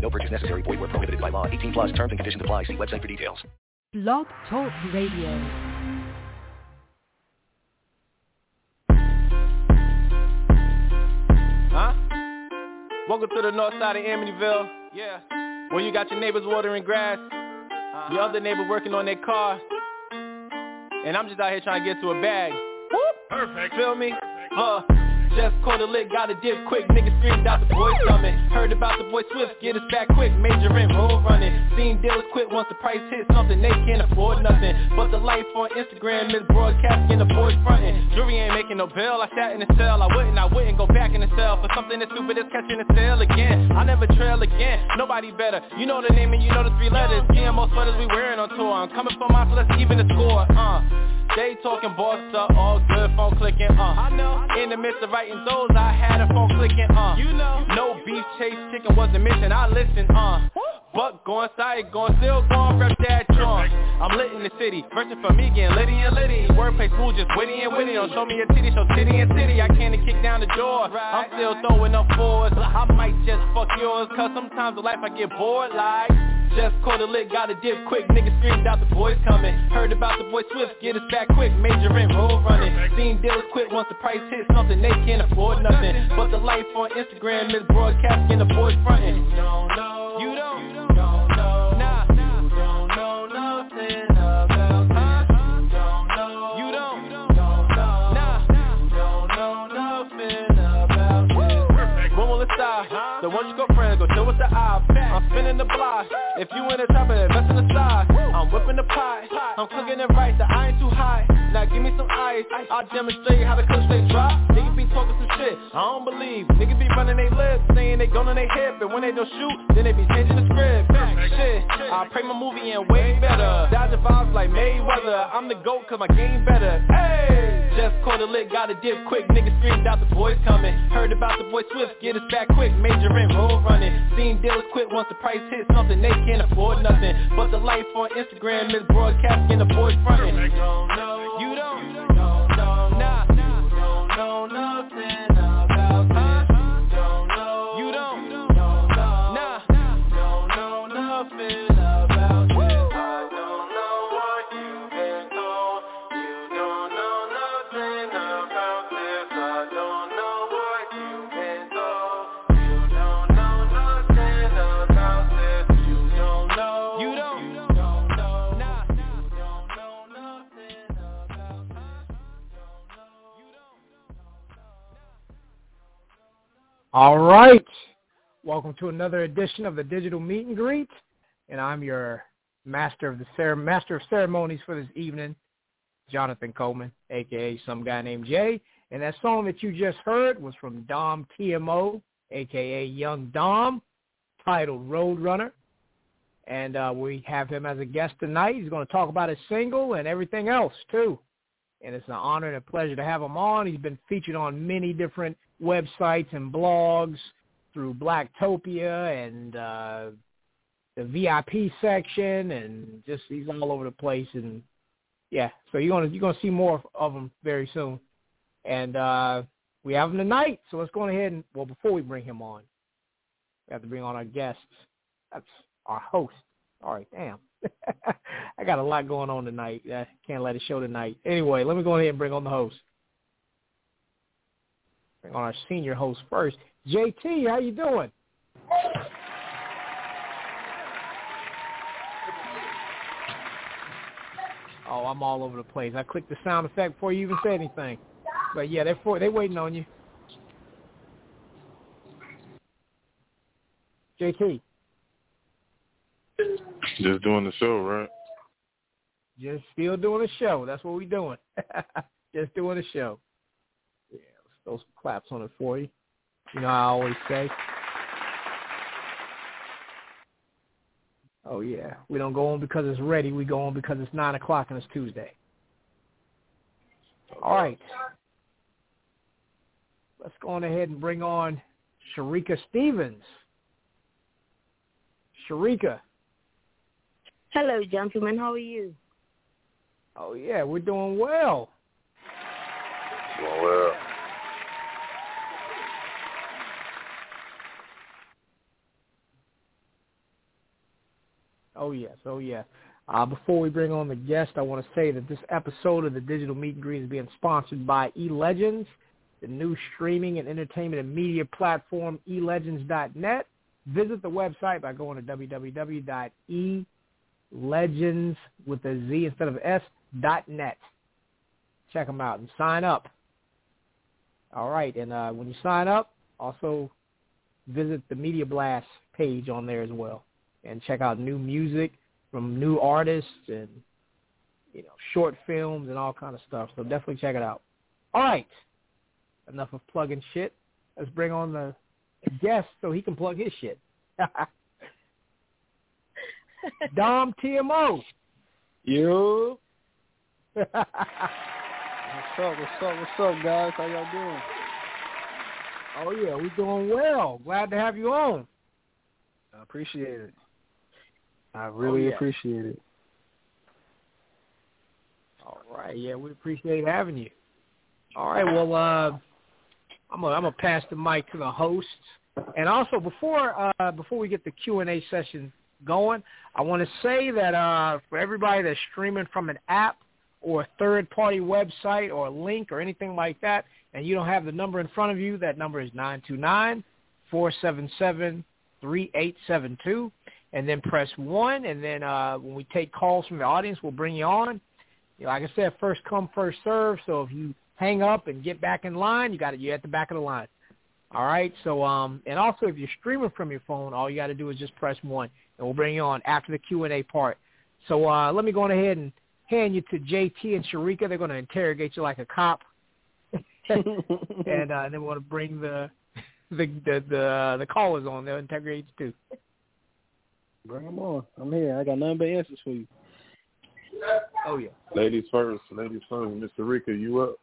No purchase necessary. Void where prohibited by law. 18 plus terms and conditions apply. See website for details. Blog Talk Radio. Huh? Welcome to the north side of Amityville. Yeah. Where you got your neighbors watering grass, uh-huh. your other neighbor working on their car, and I'm just out here trying to get to a bag. Whoop! Perfect. Feel me? Perfect. Uh, just caught a lick, got a dip quick. Niggas screamed out the boys coming. Heard about the boy Swift, get us back quick. Major in road running. Seen dealers quit once the price hit something. They can't afford nothing. But the life on Instagram is broadcasting the boys fronting. Jury ain't making no bill. I sat in the cell. I wouldn't, I wouldn't go back in the cell for something as stupid as catching a sale again. I never trail again. Nobody better. You know the name and you know the three letters. TMO sweaters we wearing on tour. I'm coming for my let's even the score. Uh. They talking boss up, all good, phone clicking, uh I know In the midst of writing those, I had a phone clicking, uh. You know. No beef chase, chicken wasn't missing, I listened, uh. Buck going side, going still going rep that joint I'm lit in the city, version for me getting litty and litty. Wordplay fool just witty and witty. Don't show me a titty, show titty and titty. I can't kick down the door, I'm still throwing up fours. I might just fuck yours, cause sometimes in life I get bored like just caught a lick, got a dip quick. Niggas screamed out the boys coming. Heard about the boy Swift, get us back quick. Major in road running. Seen dealers quit once the price hit something. They can't afford nothing. But the life on Instagram is broadcasting the boys fronting. You don't know. You don't. You don't know. Nah. You don't know nothing about this. You don't know. You don't. You don't know. Nah. You don't know nothing about this. When will it stop? So once you go friends, go chill with the I'm the block. If you in the top of it, mess in the side. I'm whipping the pie. I'm cooking it right, the iron too high. Now give me some ice. I'll demonstrate how the cook they drop. Niggas be talking some. I don't believe. Niggas be running they lips, saying they gun on their hip. And when they don't shoot, then they be changing the script. Shit, I pray my movie and way better. Dodging vibes like Mayweather. I'm the GOAT cause my game better. Hey! Just caught a lick, got a dip quick. Niggas screamed out the boys coming. Heard about the boy Swift, get us back quick. Major in road running. Seen dealers quit once the price hit something. They can't afford nothing. But the life on Instagram is broadcasting the boys fronting. You don't know. You don't. Nah. You don't know nothing out. All right. Welcome to another edition of the Digital Meet and Greet, and I'm your master of the cer- master of ceremonies for this evening, Jonathan Coleman, aka some guy named Jay. And that song that you just heard was from Dom TMO, aka Young Dom, titled Roadrunner. And uh, we have him as a guest tonight. He's going to talk about his single and everything else too. And it's an honor and a pleasure to have him on. He's been featured on many different websites and blogs through Blacktopia and uh, the VIP section, and just he's all over the place. And yeah, so you're gonna you're gonna see more of him very soon. And uh, we have him tonight, so let's go ahead and well before we bring him on, we have to bring on our guests. That's our host. All right, damn. I got a lot going on tonight. I can't let it show tonight. Anyway, let me go ahead and bring on the host on our senior host first. JT, how you doing? Oh, I'm all over the place. I clicked the sound effect before you even said anything. But yeah, they're for, they're waiting on you. JT. Just doing the show, right? Just still doing the show. That's what we're doing. Just doing the show those claps on it for you. You know, I always say. Oh yeah, we don't go on because it's ready. We go on because it's nine o'clock and it's Tuesday. All right. Let's go on ahead and bring on Shereka Stevens. Shereka. Hello, gentlemen. How are you? Oh yeah, we're doing well. Doing well. Oh yes, oh yes. Uh, before we bring on the guest, I want to say that this episode of the Digital Meet and Greet is being sponsored by eLegends, the new streaming and entertainment and media platform, elegends.net. Visit the website by going to www.elegends with a Z instead of S dot net. Check them out and sign up. All right, and uh, when you sign up, also visit the Media Blast page on there as well, and check out new music from new artists and you know short films and all kind of stuff. So definitely check it out. All right, enough of plugging shit. Let's bring on the guest so he can plug his shit. Dom TMO. You. what's up? What's up? What's up, guys? How y'all doing? Oh yeah, we're doing well. Glad to have you on. I appreciate it. I really oh, yeah. appreciate it. All right, yeah, we appreciate having you. All right, well, uh, I'm gonna I'm gonna pass the mic to the hosts, and also before uh, before we get the Q and A session going, I want to say that uh, for everybody that's streaming from an app or a third party website or a link or anything like that, and you don't have the number in front of you, that number is nine two nine four seven seven three eight seven two and then press one, and then uh, when we take calls from the audience, we'll bring you on. You know, like I said, first come, first serve. So if you hang up and get back in line, you got to You're at the back of the line. All right. So um, and also if you're streaming from your phone, all you got to do is just press one, and we'll bring you on after the Q and A part. So uh, let me go on ahead and hand you to JT and Shereka. They're going to interrogate you like a cop, and uh, then we want to bring the the the the, the callers on. They'll interrogate you too. Bring them on. I'm here. I got nothing but answers for you. Oh yeah. Ladies first. Ladies first. Mr. Rika, you up?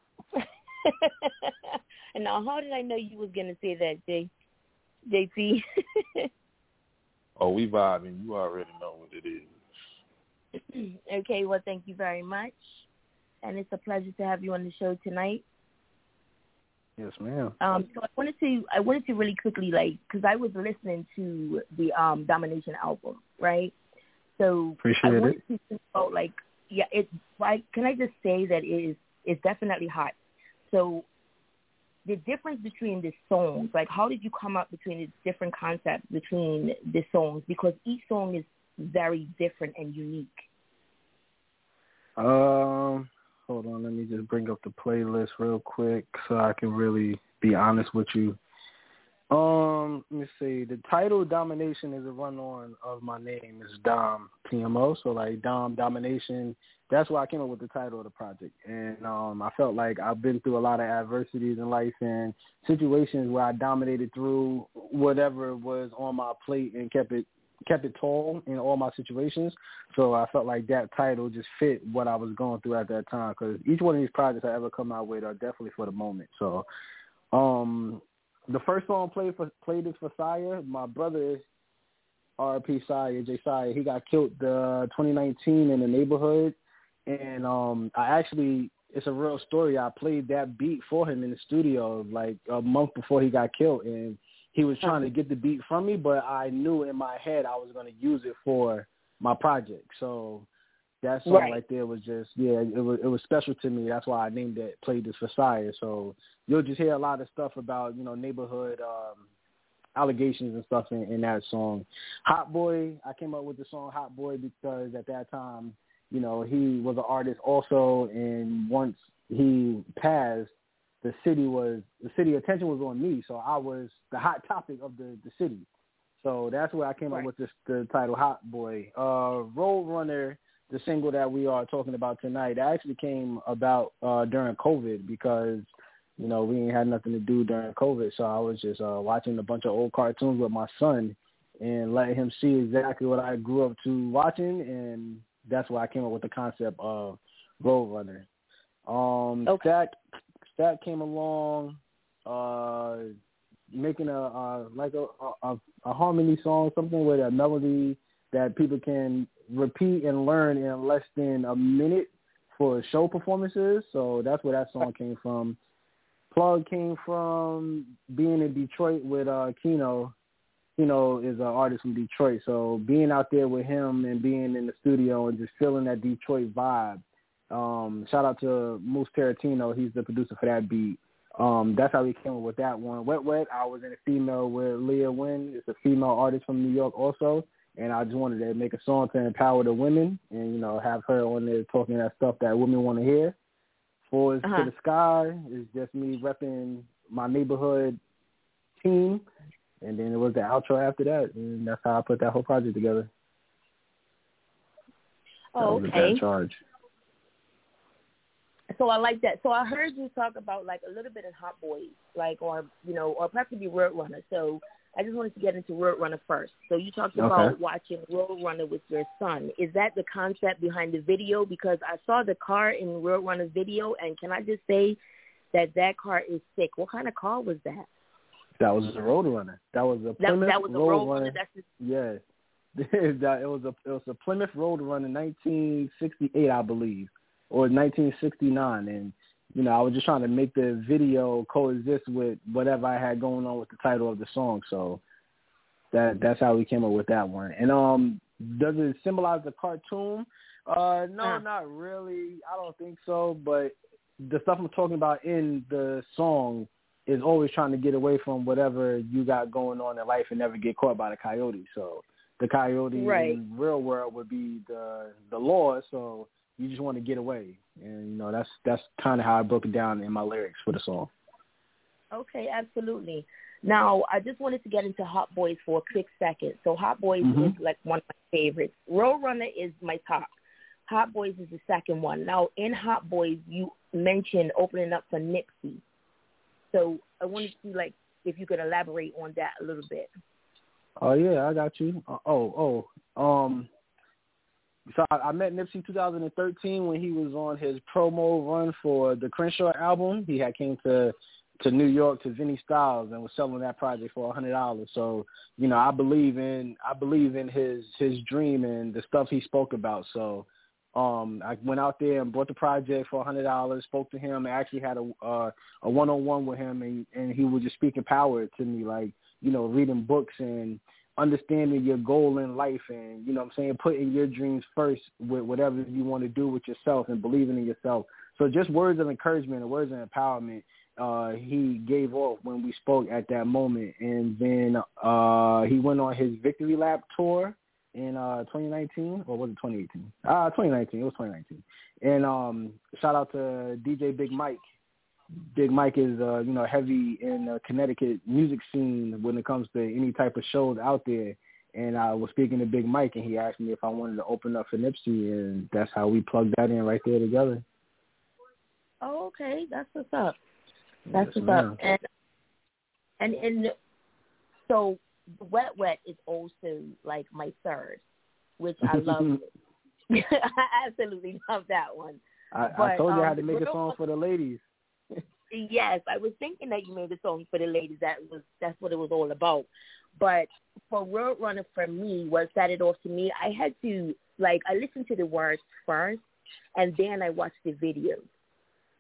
and now, how did I know you was gonna say that, J, JT? oh, we vibing. You already know what it is. okay. Well, thank you very much, and it's a pleasure to have you on the show tonight. Yes, ma'am. Um, so I wanted to I wanted to really quickly like because I was listening to the um Domination album, right? So Appreciate I wanted it. to about like yeah, it like can I just say that it is it's definitely hot. So the difference between the songs, like how did you come up between the different concepts between the songs? Because each song is very different and unique. Um, hold on, let me just bring up the playlist real quick so I can really be honest with you. Um, let me see. The title "Domination" is a run-on of my name. It's Dom TMO, so like Dom Domination. That's why I came up with the title of the project, and um, I felt like I've been through a lot of adversities in life and situations where I dominated through whatever was on my plate and kept it kept it tall in all my situations. So I felt like that title just fit what I was going through at that time. Because each one of these projects I ever come out with are definitely for the moment. So, um, the first song played for played is for Sire. My brother, R.P. Sire, Jay Sire, he got killed uh, 2019 in the neighborhood, and um, I actually it's a real story. I played that beat for him in the studio like a month before he got killed, and he was trying to get the beat from me, but I knew in my head I was going to use it for my project. So that song right. right there was just yeah, it was it was special to me. That's why I named it "Played This for Sire." So you'll just hear a lot of stuff about you know neighborhood um, allegations and stuff in, in that song. Hot Boy, I came up with the song Hot Boy because at that time, you know, he was an artist also, and once he passed, the city was the city attention was on me, so I was the hot topic of the the city. So that's where I came right. up with this the title Hot Boy. Uh Road Runner, the single that we are talking about tonight, actually came about uh during COVID because you know, we ain't had nothing to do during COVID, so I was just uh watching a bunch of old cartoons with my son and let him see exactly what I grew up to watching, and that's why I came up with the concept of Roadrunner. Um, okay. Stack, Stack came along, uh, making a uh, like a, a a harmony song, something with a melody that people can repeat and learn in less than a minute for show performances. So that's where that song came from. Plug came from being in Detroit with uh Kino. Kino is an artist from Detroit, so being out there with him and being in the studio and just feeling that Detroit vibe. Um, shout out to Moose Tarantino, he's the producer for that beat. Um, that's how we came up with that one. Wet Wet, I was in a female with Leah Wynn. It's a female artist from New York also. And I just wanted to make a song to empower the women and, you know, have her on there talking that stuff that women want to hear. Forwards uh-huh. to the Sky is just me repping my neighborhood team. And then it was the outro after that. And that's how I put that whole project together. Oh, that okay. charge. So I like that. So I heard you talk about like a little bit of Hot Boys, like or you know, or preferably Roadrunner. So I just wanted to get into Road Runner first. So you talked Okay. about watching Road Runner with your son. Is that the concept behind the video? Because I saw the car in Roadrunner video, and can I just say that that car is sick. What kind of car was that? That was a Roadrunner. That was a That, Plymouth that was a Roadrunner. Roadrunner. That's just, Yeah, that it was a it was a Plymouth Roadrunner, 1968, I believe, or 1969, and you know I was just trying to make the video coexist with whatever I had going on with the title of the song. So that that's how we came up with that one. And um, does it symbolize the cartoon? Uh, no, not really. I don't think so. But the stuff I'm talking about in the song is always trying to get away from whatever you got going on in life and never get caught by the coyote. So the coyote Right. in real world would be the the law. So you just want to get away, and you know that's that's kind of how I broke it down in my lyrics for the song. Okay, absolutely. Now, I just wanted to get into Hot Boys for a quick second. So Hot Boys Mhm. is like one of my favorites. Roadrunner is my top. Hot Boys is the second one. Now, in Hot Boys, you mentioned opening up for Nipsey. So I wanted to see, like, if you could elaborate on that a little bit. Oh yeah, I got you. Uh, oh oh um. So I, I met Nipsey 2013 when he was on his promo run for the Crenshaw album. He had came to to New York to Vinny Styles and was selling that project for a hundred dollars. So you know I believe in I believe in his his dream and the stuff he spoke about. So um I went out there and bought the project for a hundred dollars. Spoke to him. I actually had a uh, a one on one with him and and he was just speaking power to me like you know reading books and understanding your goal in life and you know what I'm saying putting your dreams first with whatever you want to do with yourself and believing in yourself. So just words of encouragement and words of empowerment uh he gave off when we spoke at that moment and then uh he went on his victory lap tour in uh 2019 or was it 2018? Uh 2019, it was 2019. And um shout out to DJ Big Mike Big Mike is, uh, you know, heavy in the Connecticut music scene when it comes to any type of shows out there. And I was speaking to Big Mike, and he asked me if I wanted to open up for Nipsey, and that's how we plugged that in right there together. Oh, okay. That's what's up. That's Yes, what's up. And, and, and so Wet Wet is also like my third, which I love. I absolutely love that one. I, I told you I um, had to make a song for the ladies. Yes, I was thinking that you made a song for the ladies. That was that's what it was all about. But for Roadrunner, for me, what set it off to me, I had to like I listened to the words first, and then I watched the video.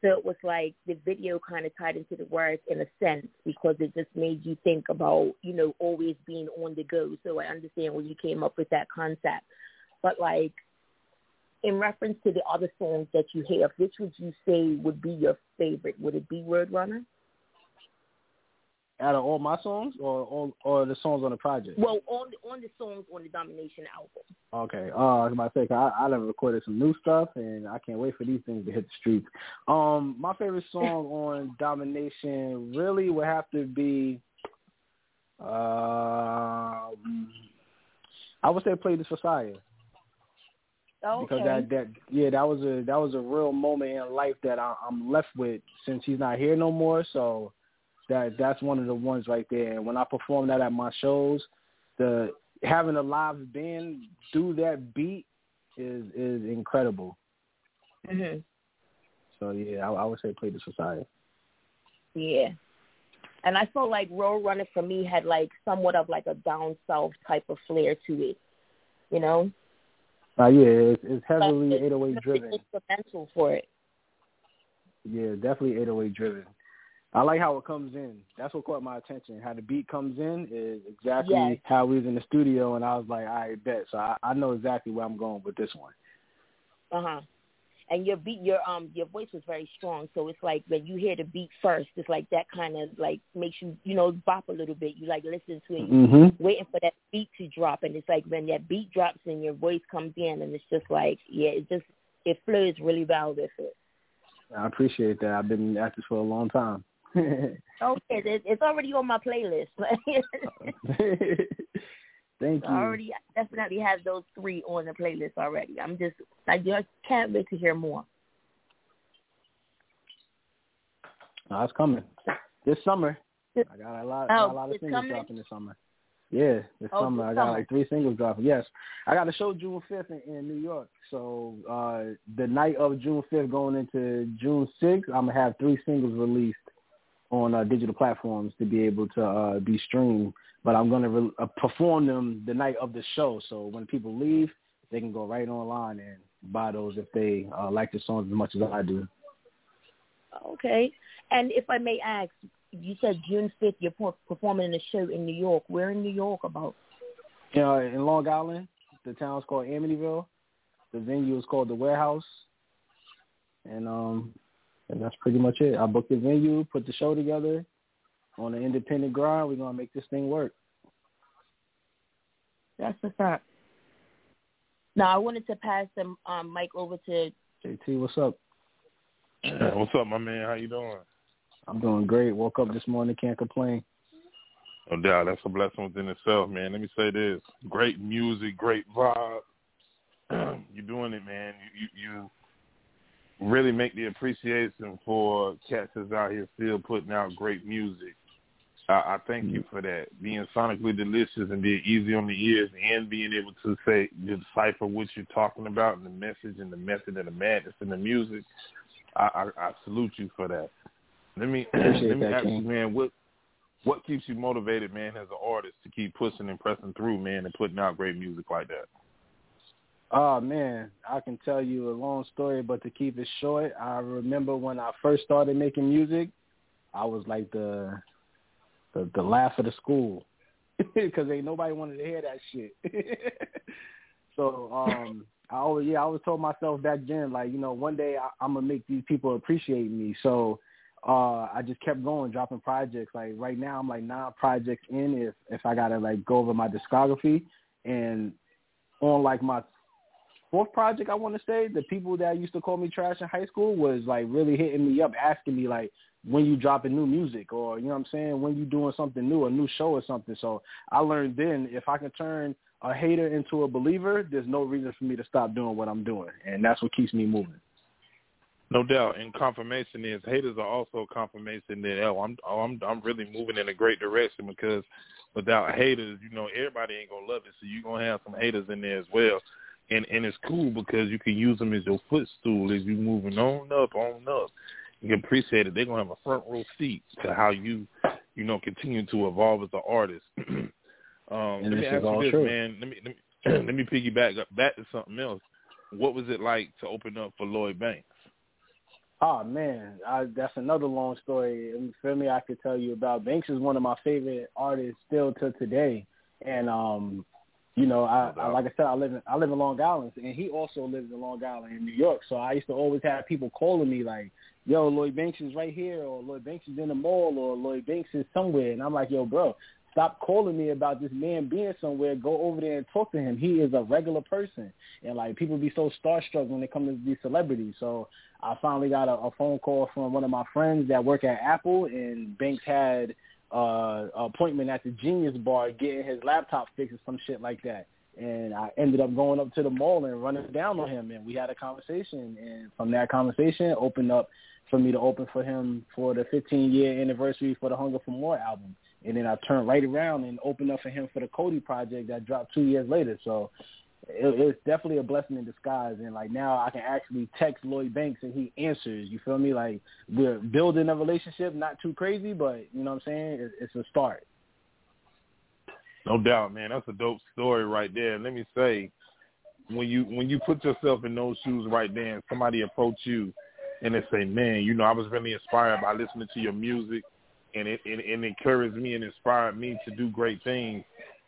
So it was like the video kind of tied into the words in a sense because it just made you think about you know always being on the go. So I understand where you came up with that concept. But like in reference to the other songs that you have, which would you say would be your favorite? Would it be Roadrunner? Out of all my songs, or all, or the songs on the project? Well, on the, on the songs on the Domination album. Okay. Uh, I was about to say, I, I done recorded some new stuff, and I can't wait for these things to hit the streets. Um, my favorite song on Domination really would have to be, um, I would say "Play This for Sire" Okay. because that that yeah that was a that was a real moment in life that I, I'm left with since he's not here no more. So that that's one of the ones right there. And when I perform that at my shows, the having a live band do that beat is is incredible. Mhm. So yeah, I, I would say play the society. Yeah. And I felt like Road Runner for me had like somewhat of like a down south type of flair to it. You know? Uh, yeah, it's, it's heavily it's 808 driven. Instrumental for it. Yeah, definitely 808 driven. I like how it comes in. That's what caught my attention. How the beat comes in is exactly Yes. how we was in the studio, and I was like, I bet. So I, I know exactly where I'm going with this one. Uh huh. And your beat, your um, your voice was very strong. So it's like when you hear the beat first, it's like that kind of like makes you, you know, bop a little bit. You like listen to it, Mhm. waiting for that beat to drop, and it's like when that beat drops and your voice comes in, and it's just like, yeah, it just it flows really well with it. I appreciate that. I've been at this for a long time. Okay, it's already on my playlist. Thank you. I already definitely have those three on the playlist already. I'm just I just can't wait to hear more. No, it's coming this summer. I got a lot, I got a lot of singles coming? dropping this summer. Yeah, this Oh, summer I got summer. like three singles dropping. Yes, I got a show June fifth in, in New York. So uh the night of June fifth, going into June sixth, I'm gonna have three singles released on uh, digital platforms to be able to uh, be streamed. But I'm gonna re- uh, perform them the night of the show. So when people leave, they can go right online and buy those if they uh, like the songs as much as I do. Okay. And if I may ask, you said June fifth you're performing in a show in New York. Where in New York about? You know, in Long Island, the town's called Amityville. The venue is called the Warehouse, and um, and that's pretty much it. I booked the venue, put the show together on an independent grind. We're gonna make this thing work. That's what's up. Now I wanted to pass the um, mic over to JT, what's up? What's up, my man? How you doing? I'm doing great. Woke up this morning, can't complain. No doubt, that's a blessing within itself, man. Let me say this: great music, great vibe. You're doing it, man. You, you you really make the appreciation for cats that's out here still putting out great music. I, I thank you mm. for that. Being sonically delicious and being easy on the ears, and being able to say decipher what you're talking about and the message and the method and the madness in the music. I, I, I salute you for that. Let me Appreciate let me that, ask King. you, man, what what keeps you motivated, man, as an artist to keep pushing and pressing through, man, and putting out great music like that? Oh man, I can tell you a long story, but to keep it short, I remember when I first started making music, I was like the the, the laugh of the school because ain't nobody wanted to hear that shit. so um, I always yeah, I always told myself back then like you know one day I, I'm gonna make these people appreciate me. So uh, I just kept going, dropping projects. Like right now, I'm like nine projects in. If if I gotta like go over my discography and on like my fourth project, I want to say the people that used to call me trash in high school was like really hitting me up, asking me like when you dropping new music or you know what I'm saying when you doing something new, a new show or something. So I learned then if I can turn a hater into a believer, there's no reason for me to stop doing what I'm doing, and that's what keeps me moving. No doubt, and confirmation is haters are also confirmation that oh, I'm oh, I'm I'm really moving in a great direction because without haters, you know, everybody ain't gonna love it, so you're gonna have some haters in there as well. And and it's cool because you can use them as your footstool as you moving on up, on up. You can appreciate it. They're gonna have a front row seat to how you, you know, continue to evolve as an artist. um, And let me this ask is you this, true. man. Let me let me let me piggyback up back to something else. What was it like to open up for Lloyd Banks? Oh man, I, that's another long story. And feel me, I could tell you about. Banks is one of my favorite artists still to today, and um, you know, I, I like I said, I live in I live in Long Island, and he also lives in Long Island in New York. So I used to always have people calling me like, "Yo, Lloyd Banks is right here," or "Lloyd Banks is in the mall," or "Lloyd Banks is somewhere," and I'm like, "Yo, bro." Stop calling me about this man being somewhere. Go over there and talk to him. He is a regular person, and like people be so starstruck when they come to these celebrities. So I finally got a, a phone call from one of my friends that work at Apple, and Banks had uh, appointment at the Genius Bar getting his laptop fixed or some shit like that. And I ended up going up to the mall and running down on him, and we had a conversation. And from that conversation, opened up for me to open for him for the 15 year anniversary for the Hunger for More album. and then I turned right around and opened up for him for the COTI project that dropped two years later. So it, it's definitely a blessing in disguise. And like now, I can actually text Lloyd Banks and he answers. You feel me? Like we're building a relationship, not too crazy, but you know what I'm saying? It, it's a start. No doubt, man. That's a dope story right there. Let me say, when you when you put yourself in those shoes right there, and somebody approach you and they say, "Man, you know, I was really inspired by listening to your music, and it, it, it encouraged me and inspired me to do great things."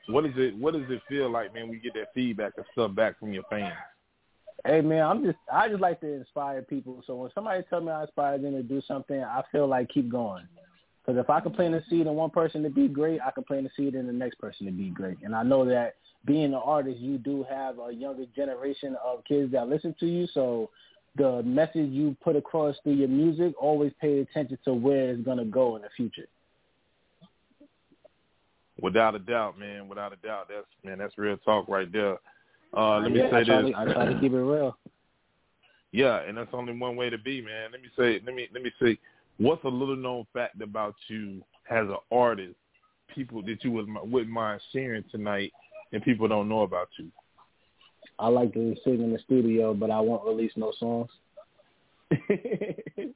What is it? What does it feel like, man? We get that feedback and stuff back from your fans. Hey man, I'm just I just like to inspire people. So when somebody tell me I inspire them to do something, I feel like keep going. Because if I can plant a seed in one person to be great, I can plant a seed in the next person to be great. And I know that being an artist, you do have a younger generation of kids that listen to you. So the message you put across through your music, always pay attention to where it's going to go in the future. Without a doubt, man. Without a doubt, that's man, that's real talk right there. Uh, let me yeah, say I try this. To, I try to keep it real. Yeah, and that's only one way to be, man. Let me say, let me let me say, what's a little known fact about you as an artist? People that you would wouldn't mind sharing tonight, and people don't know about you. I like to sing in the studio, but I won't release no songs.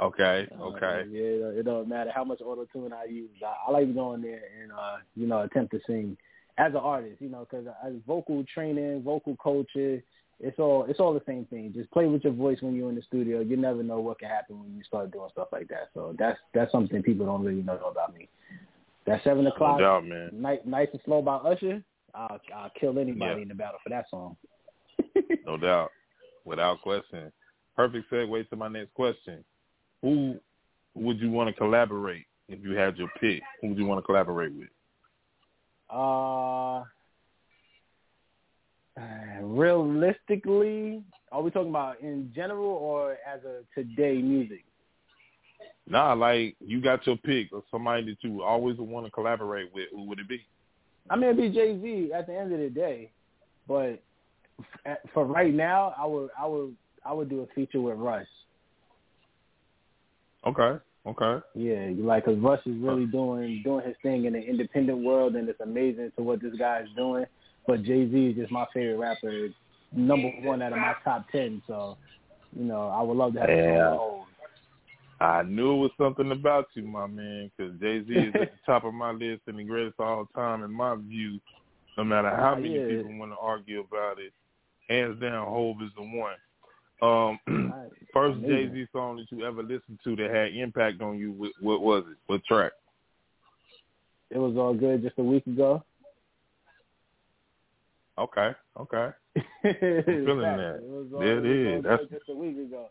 Okay. Okay. Uh, yeah, it don't matter how much auto tune I use. I, I like to go in there and uh, you know attempt to sing as an artist. You know, because as vocal training, vocal coaching, it's all it's all the same thing. Just play with your voice when you're in the studio. You never know what can happen when you start doing stuff like that. So that's that's something people don't really know about me. That seven o'clock, no doubt, man. Night, nice and slow by Usher. I'll, I'll kill anybody Yeah. in the battle for that song. No doubt. Without question. Perfect segue to my next question. Who would you want to collaborate if you had your pick? Who would you want to collaborate with? Uh, realistically, are we talking about in general or as a today music? Nah, like you got your pick of somebody that you always want to collaborate with. Who would it be? I mean, it'd be Jay Z at the end of the day, but for right now, I would, I would, I would do a feature with Russ. Okay. Okay. Yeah, like because Russ is really doing doing his thing in the independent world, and it's amazing to what this guy is doing. But Jay Z is just my favorite rapper, number one out of my top ten. So, you know, I would love to have Yeah. song I knew it was something about you, my man, because Jay Z is at the top of my list and the greatest of all time in my view. No matter how many yeah. people want to argue about it, hands down, Hove is the one. Um, Alright. first Jay Z song that you ever listened to that had impact on you, what, what was it? What track? It was all good just a week ago. Okay, okay. feeling feeling that. It was all, There it it was all is. That's- just a week ago.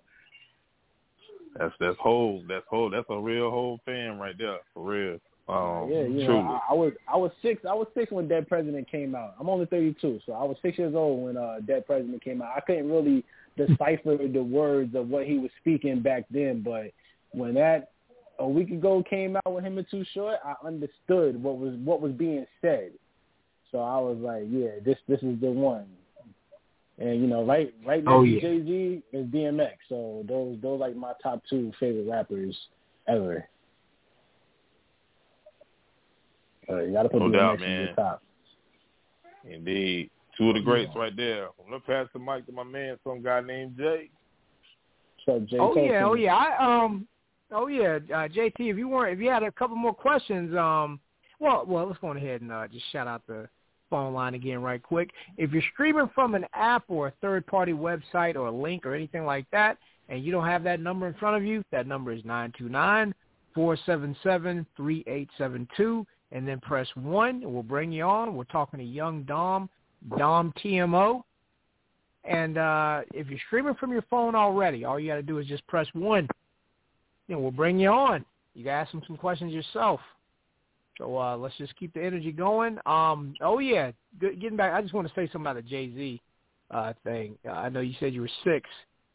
That's that's whole. That's whole. That's a real whole fan right there, for real. Um, yeah, you truly. know, I, I was I was six. I was six when Dead President came out. I'm only 32, so I was six years old when uh, Dead President came out. I couldn't really decipher the words of what he was speaking back then, but when that a week ago came out with him and Too Short, I understood what was what was being said. So I was like, yeah, this this is the one. And you know, right right next Oh, to. Jay Z is DMX. So those those like my top two favorite rappers ever. Uh, you got to put No DMX doubt, in man. your top. Indeed. Two of the greats right there. I'm gonna pass the mic to my man, some guy named Jay. So Jay, Oh yeah, oh yeah. I um oh yeah, uh JT, if you weren't if you had a couple more questions, um well well let's go ahead and uh just shout out the phone line again right quick. If you're streaming from an app or a third party website or a link or anything like that and you don't have that number in front of you, that number is nine two nine four seven seven three eight seven two and then press one and we'll bring you on. We're talking to young Dom, Dom TMO. And uh, if you're streaming from your phone already, all you got to do is just press one, and we'll bring you on. You can ask them some questions yourself. So uh, let's just keep the energy going. Um, oh yeah, getting back. I just want to say something about the Jay Z uh, thing. Uh, I know you said you were six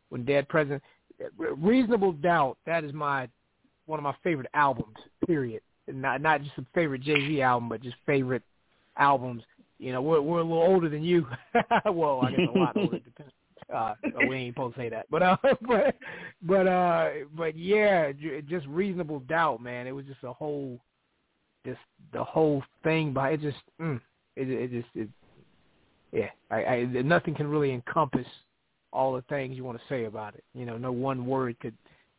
when Dead President. Reasonable Doubt. That is my one of my favorite albums. Period. Not not just a favorite Jay Z album, but just favorite albums. You know, we're we're a little older than you. well, I guess a lot older. Depends. Uh, we ain't supposed to say that, but uh, but but uh, but yeah, just reasonable doubt, man. It was just a whole just the whole thing by it just mm, it it just it yeah I, I nothing can really encompass all the things you want to say about it. You know, no one word could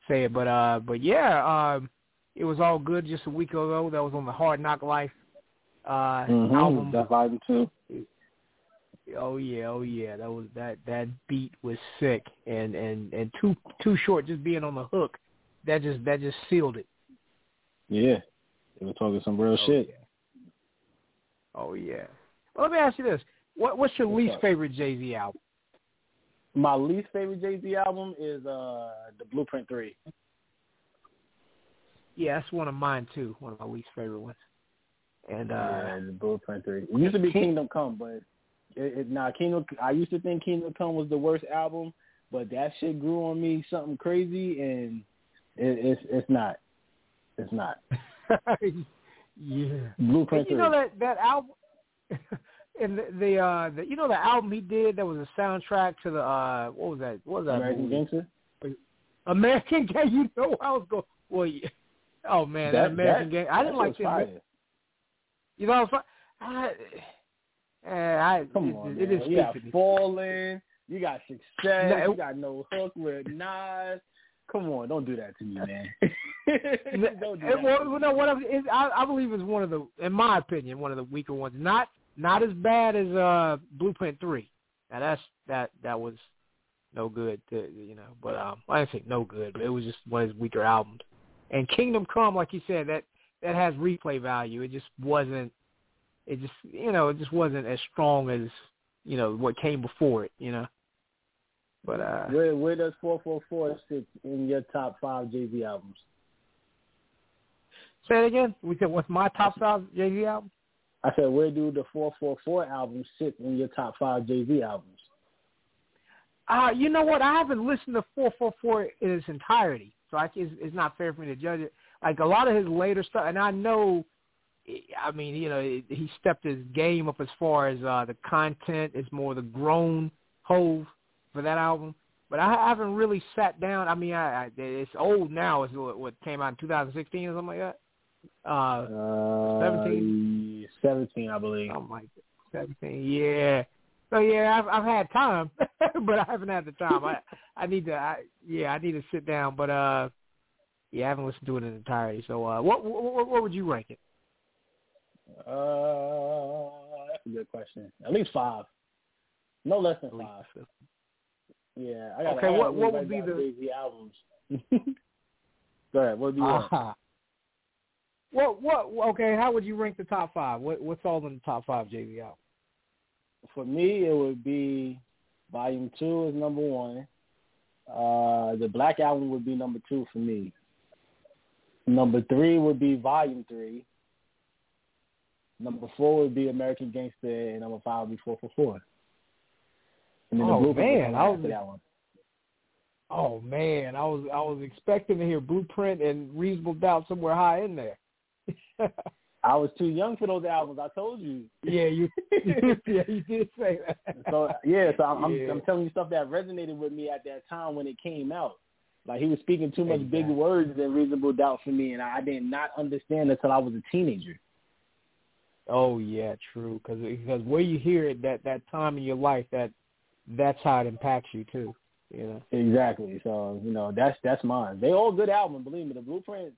say it, but uh, but yeah, um, it was all good just a week ago. That was on the Hard Knock Life uh mm-hmm. album. That vibe too. Oh yeah, oh yeah. That was that that beat was sick and and and too too short just being on the hook. That just that just sealed it. Yeah. They were talking some real oh, shit. Yeah. Oh yeah. Well, let me ask you this: what what's your what's least up? favorite Jay Z album? My least favorite Jay Z album is uh the Blueprint Three. Yeah, that's one of mine too. One of my least favorite ones. And uh yeah, the Blueprint Three. It used to be Kingdom Come, but it, it now Kingdom. I used to think Kingdom Come was the worst album, but that shit grew on me something crazy, and it, it's it's not. It's not. yeah. Blueprint And you Three. know that that album and the, the uh the you know the album he did that was a soundtrack to the uh what was that what was that American movie? Gangster. American Gang. You know I was going. Well, yeah. oh man, that, That- American that- Gang. I didn't like shit was the fire. You know, if I, I, eh, I Come it, on, it, man. you got. Fallen. You got Success. No, you got No Hook with Nas. Come on, don't do that to me, man. don't do Eh, that. well, to me. well, no, what I, I, I believe is one of the, in my opinion, one of the weaker ones. Not not as bad as uh Blueprint Three. Now that's that that was no good, to, you know. But um, I didn't say no good, but it was just one of his weaker albums. And Kingdom Come, like you said, that that has replay value. It just wasn't. It just you know it just wasn't as strong as you know what came before it. You know. But uh, Where where does four four four sit in your top five Jay Z albums? say it again. We said what's my top five Jay Z album? I said, where do the four four four albums sit in your top five Jay Z albums? Uh, you know what? I haven't listened to 444 in its entirety, so I, it's, it's not fair for me to judge it. Like a lot of his later stuff, and I know, I mean, you know, he stepped his game up as far as uh, the content. It's more the grown Hove for that album, but I haven't really sat down. I mean, I, I it's old now. It's what, what came out in 2016 or something like that. Uh, Uh, 17? Seventeen, I believe. like that. 17. Yeah. So yeah, I've I've had time, but I haven't had the time. I I need to. I, yeah, I need to sit down, but uh, yeah, I haven't listened to it in entirety. So uh, what what, what would you rank it? Uh, that's a good question. At least five. No less than five. Yeah, I got. Okay, I what- what would be the- Jay-Z albums? Go ahead. What would be want? Uh-huh. What what? Okay, how would you rank the top five? What what's all in the top five Jay Z albums? For me, it would be Volume Two is number one. Uh, the Black Album would be number two for me. Number three would be Volume Three. Number four would be American Gangster, and number five would be Four Four Four. And then Oh, man, I was- that one. Oh man, I was I was expecting to hear Blueprint and Reasonable Doubt somewhere high in there. I was too young for those albums. I told you. yeah, you yeah you did say that. So yeah, so I'm, Yeah. I'm I'm telling you stuff that resonated with me at that time when it came out. Like he was speaking too much big words and reasonable doubt for me, and I, did not understand until I was a teenager. Oh yeah, true. Because because where you hear it that that time in your life, that that's how it impacts you too. You know. Exactly. So you know that's that's mine. They all good albums, believe me. The Blueprint,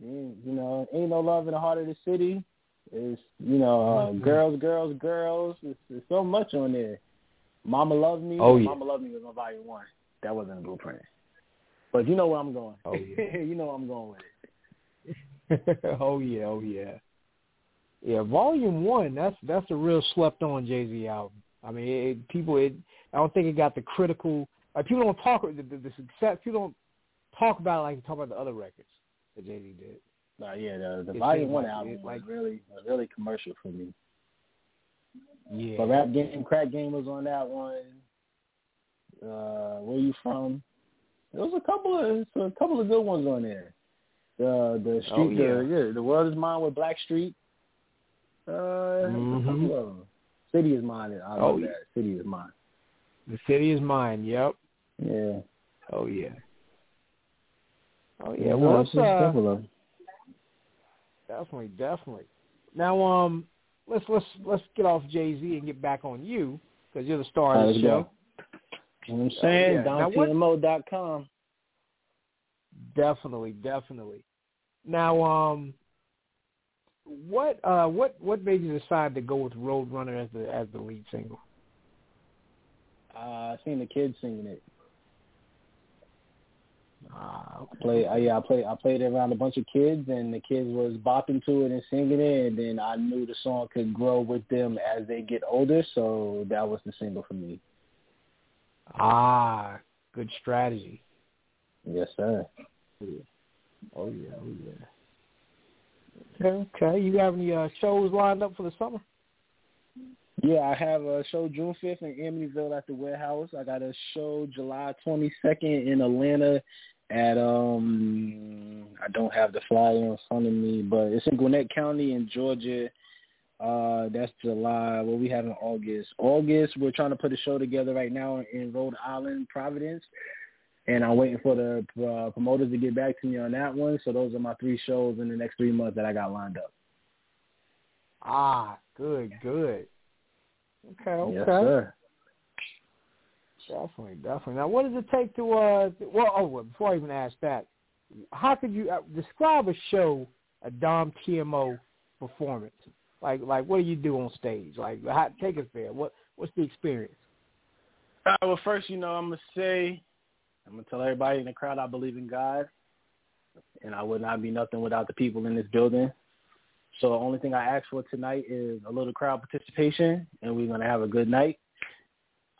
you know, ain't no love in the heart of the city. It's you know, uh, Mhm. girls, girls, girls. It's, there's so much on there. Mama Love Me. Oh, yeah. Mama Love Me was on volume one. That wasn't a Blueprint. But you know where I'm going. Oh, yeah. you know where I'm going with it. oh yeah, oh yeah. Yeah, Volume One. That's that's a real slept on Jay Z album. I mean, it, people. It, I don't think it got the critical. Like people don't talk the, the, the success. People don't talk about it like they talk about the other records that Jay Z did. Nah, yeah, the, the volume one like album was like- really was really commercial for me. Yeah. But rap game, crack game was on that one. Uh, where you from? There was a couple of a couple of good ones on there. The the street, Oh, yeah. the yeah, the world is mine with Blackstreet. Uh, a Mhm. couple of them. City is mine. I Oh, that. City is mine. The city is mine. Yep. Yeah. Oh yeah. Oh yeah. no, Well, it's let's just a uh, couple of 'em. Definitely, definitely. Now, um, let's let's let's get off Jay Z and get back on you because you're the star of the show. You know what I'm saying? Oh, yeah. DomTMO.com. Definitely, definitely. Now, um, what uh, what what made you decide to go with Roadrunner as the as the lead single? Uh, I seen the kids singing it. Ah, okay. Play, uh, yeah, I played. I played it around a bunch of kids, and the kids was bopping to it and singing it. And then I knew the song could grow with them as they get older, so that was the single for me. Ah, good strategy. Yes, sir. Oh yeah, oh yeah. Okay, okay. You have any uh, shows lined up for the summer? Yeah, I have a show June fifth in Amityville at the warehouse. I got a show July twenty second in Atlanta at um I don't have the flyer in front of me, but it's in Gwinnett County in Georgia. Uh that's July. What we have in August. August we're trying to put a show together right now in Rhode Island, Providence. And I'm waiting for the uh, promoters to get back to me on that one. So those are my three shows in the next three months that I got lined up. Ah, good, good. Okay, okay. Yes, sir. Definitely, definitely. Now, what does it take to? uh Well, oh, well, before I even ask that, how could you uh, describe a show, a Dom TMO performance? Like, like, what do you do on stage? Like, how, take us there. What, what's the experience? Uh, well, first, you know, I'm gonna say, I'm gonna tell everybody in the crowd I believe in God, and I would not be nothing without the people in this building. So the only thing I ask for tonight is a little crowd participation, and we're gonna have a good night.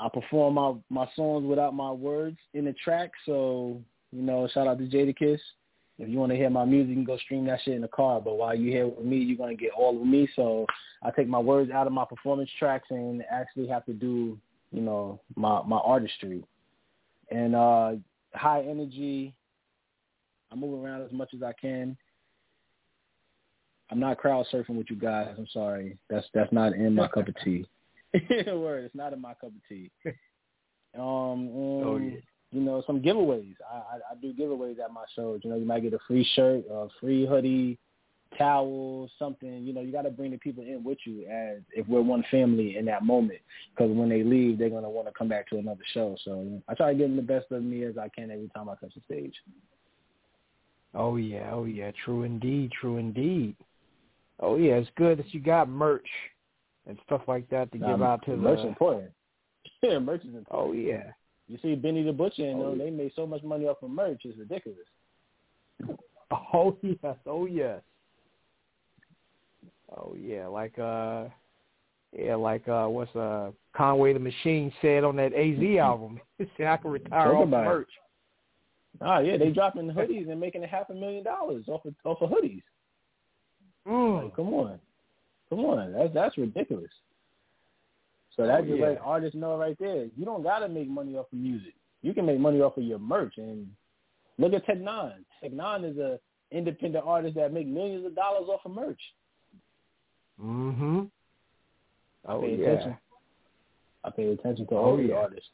I perform my my songs without my words in the track, so you know, shout out to Jadakiss. If you want to hear my music, you can go stream that shit in the car. But while you're here with me, you're gonna get all of me. So I take my words out of my performance tracks and actually have to do, you know, my my artistry. And uh high energy. I move around as much as I can. I'm not crowd surfing with you guys. I'm sorry. That's that's not in my cup of tea. Word, it's not in my cup of tea. Um, Oh, yeah. You know, some giveaways. I, I I do giveaways at my shows. You know, you might get a free shirt, a free hoodie, towel, something. You know, you got to bring the people in with you as if we're one family in that moment. Because when they leave, they're gonna want to come back to another show. So you know, I try to give them the best of me as I can every time I touch the stage. Oh yeah, oh yeah, true indeed, true indeed. Oh yeah, it's good that you got merch and stuff like that to give out to the merch the. important. Yeah, merch is important. Oh yeah, You see Benny the Butcher, and Oh, them, they made so much money off of merch. It's ridiculous. oh yes, oh yes. Oh yeah, like uh, yeah, like uh, what's uh Conway the Machine said on that AZ album. He said I can retire Talk off about it. merch. Ah, yeah, they dropping hoodies and making a half a million dollars off of off of hoodies. Mm. Like, come on, come on, that's that's ridiculous. So that Oh, just yeah. let artists know right there. You don't gotta make money off of music. You can make money off of your merch. And look at Tech Nine. Tech Nine is a independent artist that make millions of dollars off of merch. Mhm. Oh pay yeah. attention. I pay attention to Oh, all the yeah. artists.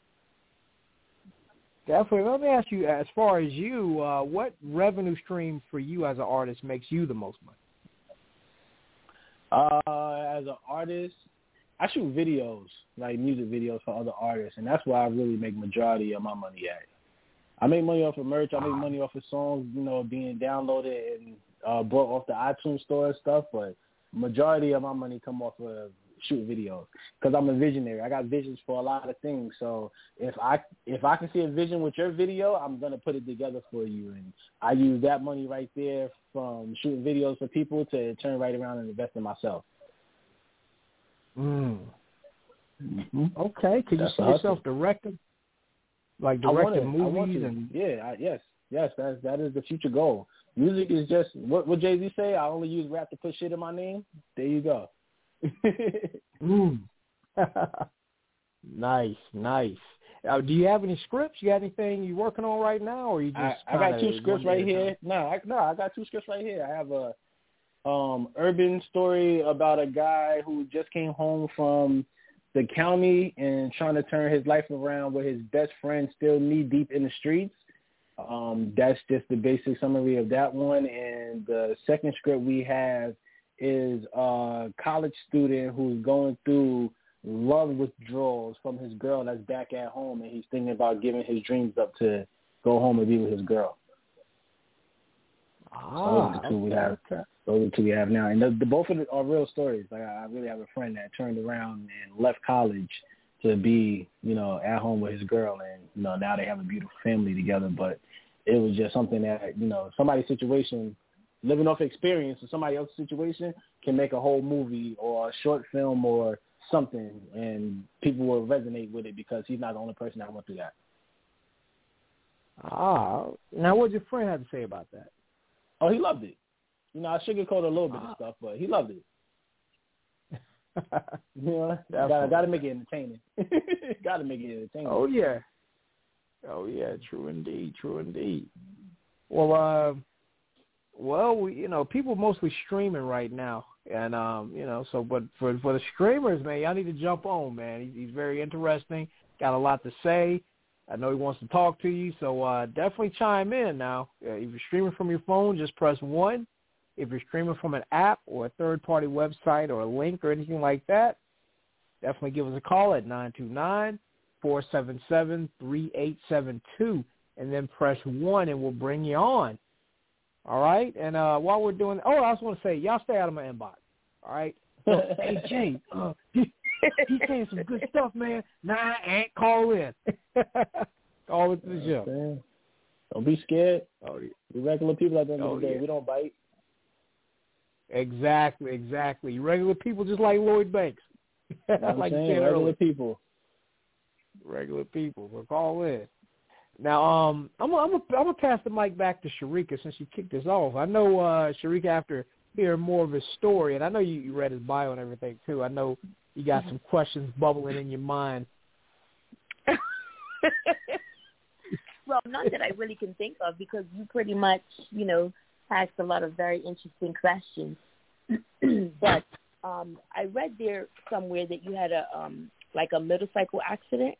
Definitely. Let me ask you, as far as you, uh, what revenue stream for you as an artist makes you the most money? Uh, as an artist, I shoot videos, like music videos for other artists, and that's where I really make majority of my money at. I make money off of merch. I make money off of songs, you know, being downloaded and uh, brought off the iTunes store and stuff. But majority of my money come off of shoot videos because I'm a visionary. I got visions for a lot of things. So if I if I can see a vision with your video, I'm gonna put it together for you, and I use that money right there from shooting videos for people to turn right around and invest in myself. Mm. Mm-hmm. Okay. Could you see yourself directing, like I directing it. I want movies to. and? yeah, I, yes, yes, that that is the future goal. Music is just what what Jay Z say. I only use rap to put shit in my name. There you go. Mm. nice, nice. Uh, do you have any scripts? You got anything you working on right now, or you just? I, I got two scripts right here. No, I, no, I got two scripts right here. I have a um urban story about a guy who just came home from the county and trying to turn his life around with his best friend still knee deep in the streets. Um, that's just the basic summary of that one. And the second script we have is a college student who's going through love withdrawals from his girl that's back at home, and he's thinking about giving his dreams up to go home and be with his girl. Ah, so those are the two we have. Those are the two we have now, and the, the both of them are real stories. Like I, I really have a friend that turned around and left college to be, you know, at home with his girl, and you know now they have a beautiful family together. But it was just something that you know somebody's situation, living off experience, or somebody else's situation can make a whole movie or a short film or something, and people will resonate with it because he's not the only person that went through that. Ah, now what did your friend have to say about that? Oh, he loved it. You know, I sugarcoated a little bit of stuff, but he loved it. You know, gotta, gotta make it entertaining. gotta make it entertaining. Oh yeah. Oh yeah, true indeed, true indeed. Well, uh, well, we, you know, people mostly streaming right now, and um, you know, so but for for the streamers, man, y'all need to jump on, man. He's, he's very interesting, got a lot to say. I know he wants to talk to you, so uh, definitely chime in now. Uh, if you're streaming from your phone, just press one. If you're streaming from an app or a third-party website or a link or anything like that, definitely give us a call at nine two nine four seven seven three eight seven two, and then press one, and we'll bring you on. All right. And uh, while we're doing, oh, I just want to say, y'all stay out of my inbox. All right. So, hey Jay, uh, he's saying some good stuff, man. Nah, I ain't call in. call into the show. Man. Don't be scared. Oh, yeah. We're regular people at the end Oh, of the day. yeah. We don't bite. Exactly, exactly. Regular people just like Lloyd Banks. You know what like I'm you saying? Regular earlier. people. regular people. So call in. Now, um, I'm gonna, I'm gonna, I'm gonna pass the mic back to Shereka since you kicked us off. I know uh, Shereka after hearing more of his story, and I know you, you read his bio and everything too. I know you got some questions bubbling in your mind. well, none that I really can think of because you pretty much, you know, asked a lot of very interesting questions. but um, I read there somewhere that you had a um, like a motorcycle accident.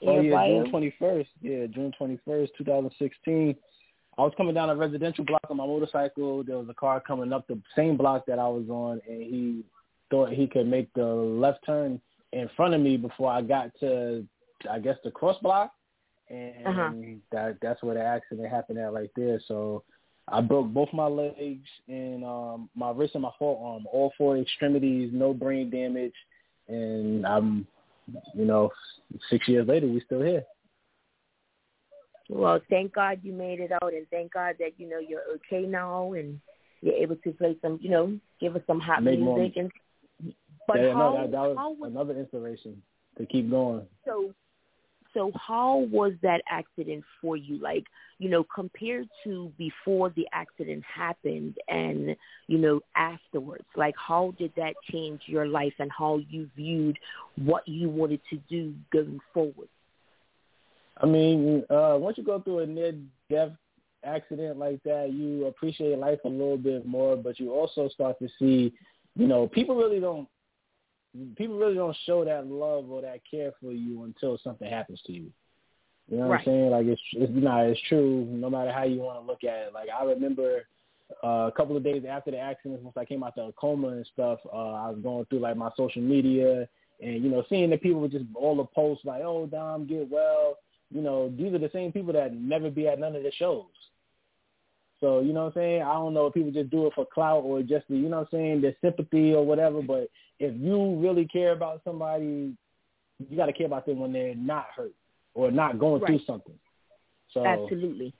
In Oh yeah, bio. June twenty first. Yeah, June twenty first, two thousand sixteen. I was coming down a residential block on my motorcycle. There was a car coming up the same block that I was on, and he thought he could make the left turn in front of me before I got to, I guess, the cross block, and Uh-huh. that that's where the accident happened at right there. So I broke both my legs and um, my wrist and my forearm, all four extremities, no brain damage, and I'm, you know, six years later, we're still here. Well, thank God you made it out, and thank God that you know you're okay now, and you're able to play some, you know, give us some hot Make more- music. And but yeah, how, no, that, that was was another inspiration to keep going. so so how was that accident for you like you know compared to before the accident happened and you know afterwards like how did that change your life and how you viewed what you wanted to do going forward I mean, uh, once you go through a near death accident like that, you appreciate life a little bit more, but you also start to see, you know, people really don't people really don't show that love or that care for you until something happens to you. You know what Right. I'm saying? Like it's it's not it's true no matter how you want to look at it. Like I remember uh, a couple of days after the accident, once I came out the coma and stuff, uh, I was going through like my social media and you know seeing the people with just all the posts like, "Oh, Dom, get well." You know, these are the same people that never be at none of the shows. So you know what I'm saying? I don't know if people just do it for clout or just the, you know what I'm saying, their sympathy or whatever. But if you really care about somebody, you got to care about them when they're not hurt or not going Right. through something. So absolutely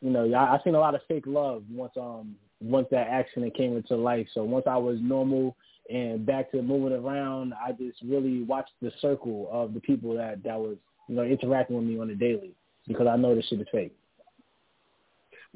you know, I, I seen a lot of fake love once um once that accident came into life. So once I was normal and back to moving around, I just really watched the circle of the people that that was you know interacting with me on a daily because I know this shit is fake.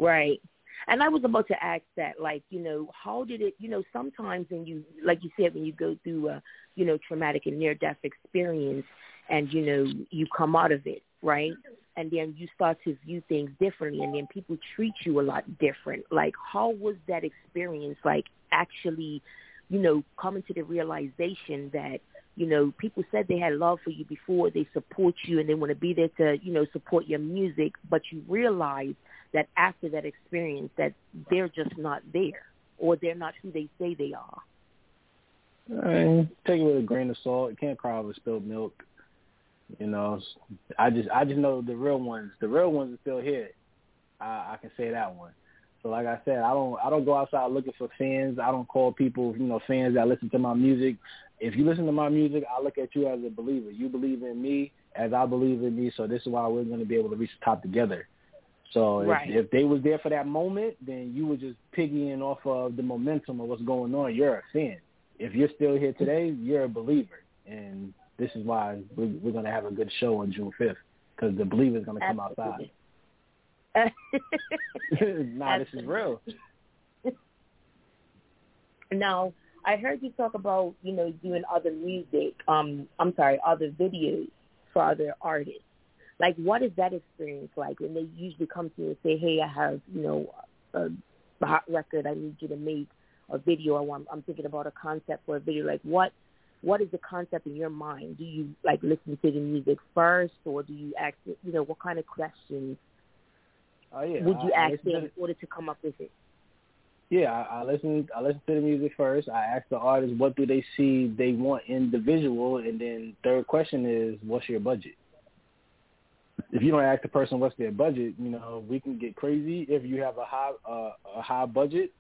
Right. And I was about to ask that, like, you know, how did it, you know, sometimes when you, like you said, when you go through a, you know, traumatic and near-death experience and, you know, you come out of it, right? And then you start to view things differently and then people treat you a lot different. Like, how was that experience, like, actually, you know, coming to the realization that, you know, people said they had love for you before, they support you and they want to be there to, you know, support your music, but you realize that after that experience that they're just not there or they're not who they say they are. I take it with a grain of salt. You can't cry over spilled milk. You know, I just I just know the real ones. The real ones are still here. I, I can say that one. So like I said, I don't I don't go outside looking for fans. I don't call people you know fans that listen to my music. If you listen to my music, I look at you as a believer. You believe in me as I believe in me. So this is why we're going to be able to reach the top together. So right. if, if they was there for that moment, then you were just piggying off of the momentum of what's going on. You're a fan. If you're still here today, you're a believer, and this is why we, we're going to have a good show on June 5th because the believer is going to come outside. nah, this is real. Now, I heard you talk about, you know, doing other music, um, I'm sorry, other videos for other artists. Like, what is that experience like when they usually come to you and say, hey, I have, you know, a, a hot record I need you to make a video. I want, I'm thinking about a concept for a video. Like, what what is the concept in your mind? Do you like listen to the music first, or do you ask, you know, what kind of questions oh, yeah. would you I, ask I them in order to come up with it? Yeah, I, I listen. I listen to the music first. I ask the artist what do they see they want in the visual, and then third question is what's your budget. If you don't ask the person what's their budget, you know we can get crazy. If you have a high uh, a high budget,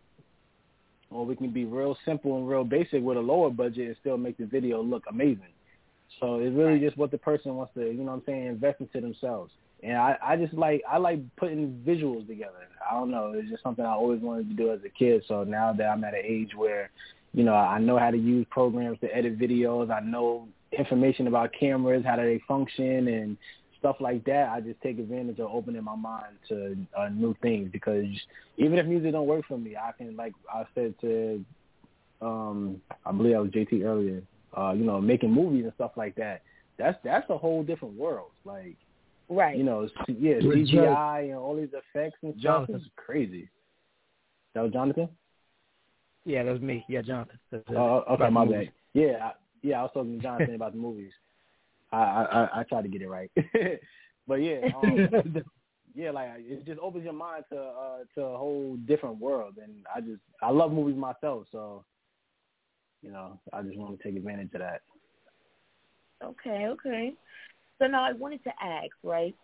or we can be real simple and real basic with a lower budget and still make the video look amazing. So it's really just what the person wants to, you know what I'm saying, invest into themselves. And I, I just like I like putting visuals together. I don't know, it's just something I always wanted to do as a kid. So now that I'm at an age where, you know, I know how to use programs to edit videos, I know information about cameras, how do they function and stuff like that, I just take advantage of opening my mind to uh, new things because even if music don't work for me, I can like I said to, um, I believe I was JT earlier, uh, you know, making movies and stuff like that. That's that's a whole different world. Like, right? You know, yeah, CGI and all these effects and stuff Jonathan. is crazy. That was Jonathan. Yeah, that was me. Yeah, Jonathan. That's, uh, Oh, okay, my the bad. Yeah, I, yeah, I was talking to Jonathan about the movies. I, I I I tried to get it right, but yeah, um, yeah, like it just opens your mind to uh to a whole different world, and I just I love movies myself, so you know I just want to take advantage of that. Okay, okay. So now I wanted to ask, right?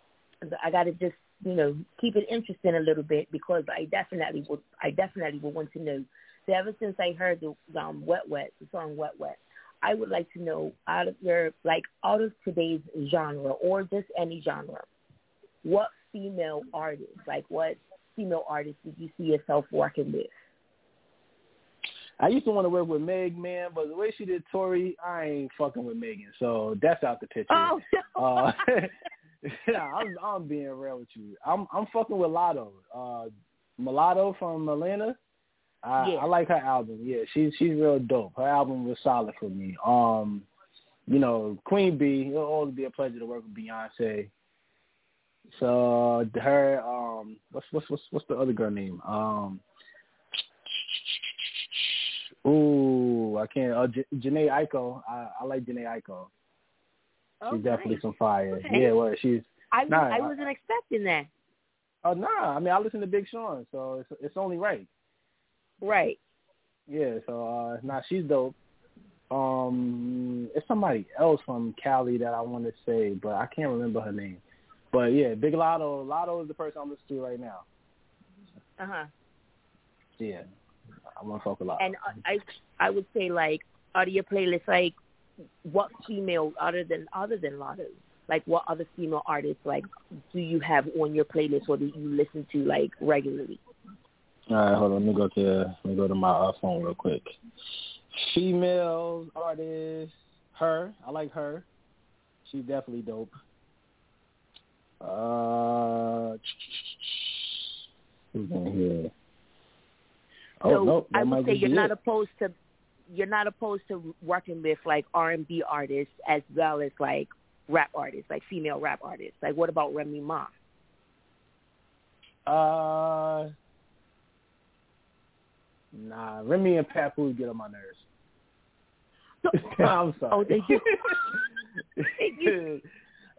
I got to just, you know, keep it interesting a little bit because I definitely would, I definitely would want to know. So ever since I heard the um, Wet Wet, the song Wet Wet, I would like to know out of your, like, out of today's genre or just any genre, what female artist, like, what female artist did you see yourself working with? I used to want to work with Meg, man, but the way she did Tory, I ain't fucking with Megan, so that's out the picture. Oh, no. Uh, yeah, I'm, I'm being real with you. I'm I'm fucking with Latto, uh, Mulatto from Atlanta. I, Yeah. I like her album. Yeah, she's she's real dope. Her album was solid for me. Um, you know, Queen Bee. It'll always be a pleasure to work with Beyonce. So her, um, what's what's what's what's the other girl name? Um, ooh, I can't. Uh, J- Jhené Aiko. I, I like Jhené Aiko. Oh, She's definitely nice. some fire. Okay. Yeah, well, she's. I, Nah, I I- wasn't expecting that. Oh nah, I mean I listen to Big Sean, so it's it's only right. Right. Yeah, so uh nah, she's dope. Um, it's somebody else from Cali that I want to say, but I can't remember her name. But yeah, Big Latto. Latto is the person I'm listening to right now. Uh huh. Yeah, I want to fuck a lot. And I, I would say like out of your playlist, like what female other than other than Latto, like what other female artists like do you have on your playlist or do you listen to like regularly? All right, hold on. Let me go to let me go to my uh, phone real quick. Female artist, her. I like her. She's definitely dope. Uh, who's in here? Oh so no, I would say you're not it. opposed to you're not opposed to working with like R and B artists as well as like rap artists, like female rap artists. Like what about Remy Ma? Uh, nah, Remy and Papoose get on my nerves. I'm sorry. Oh, they do.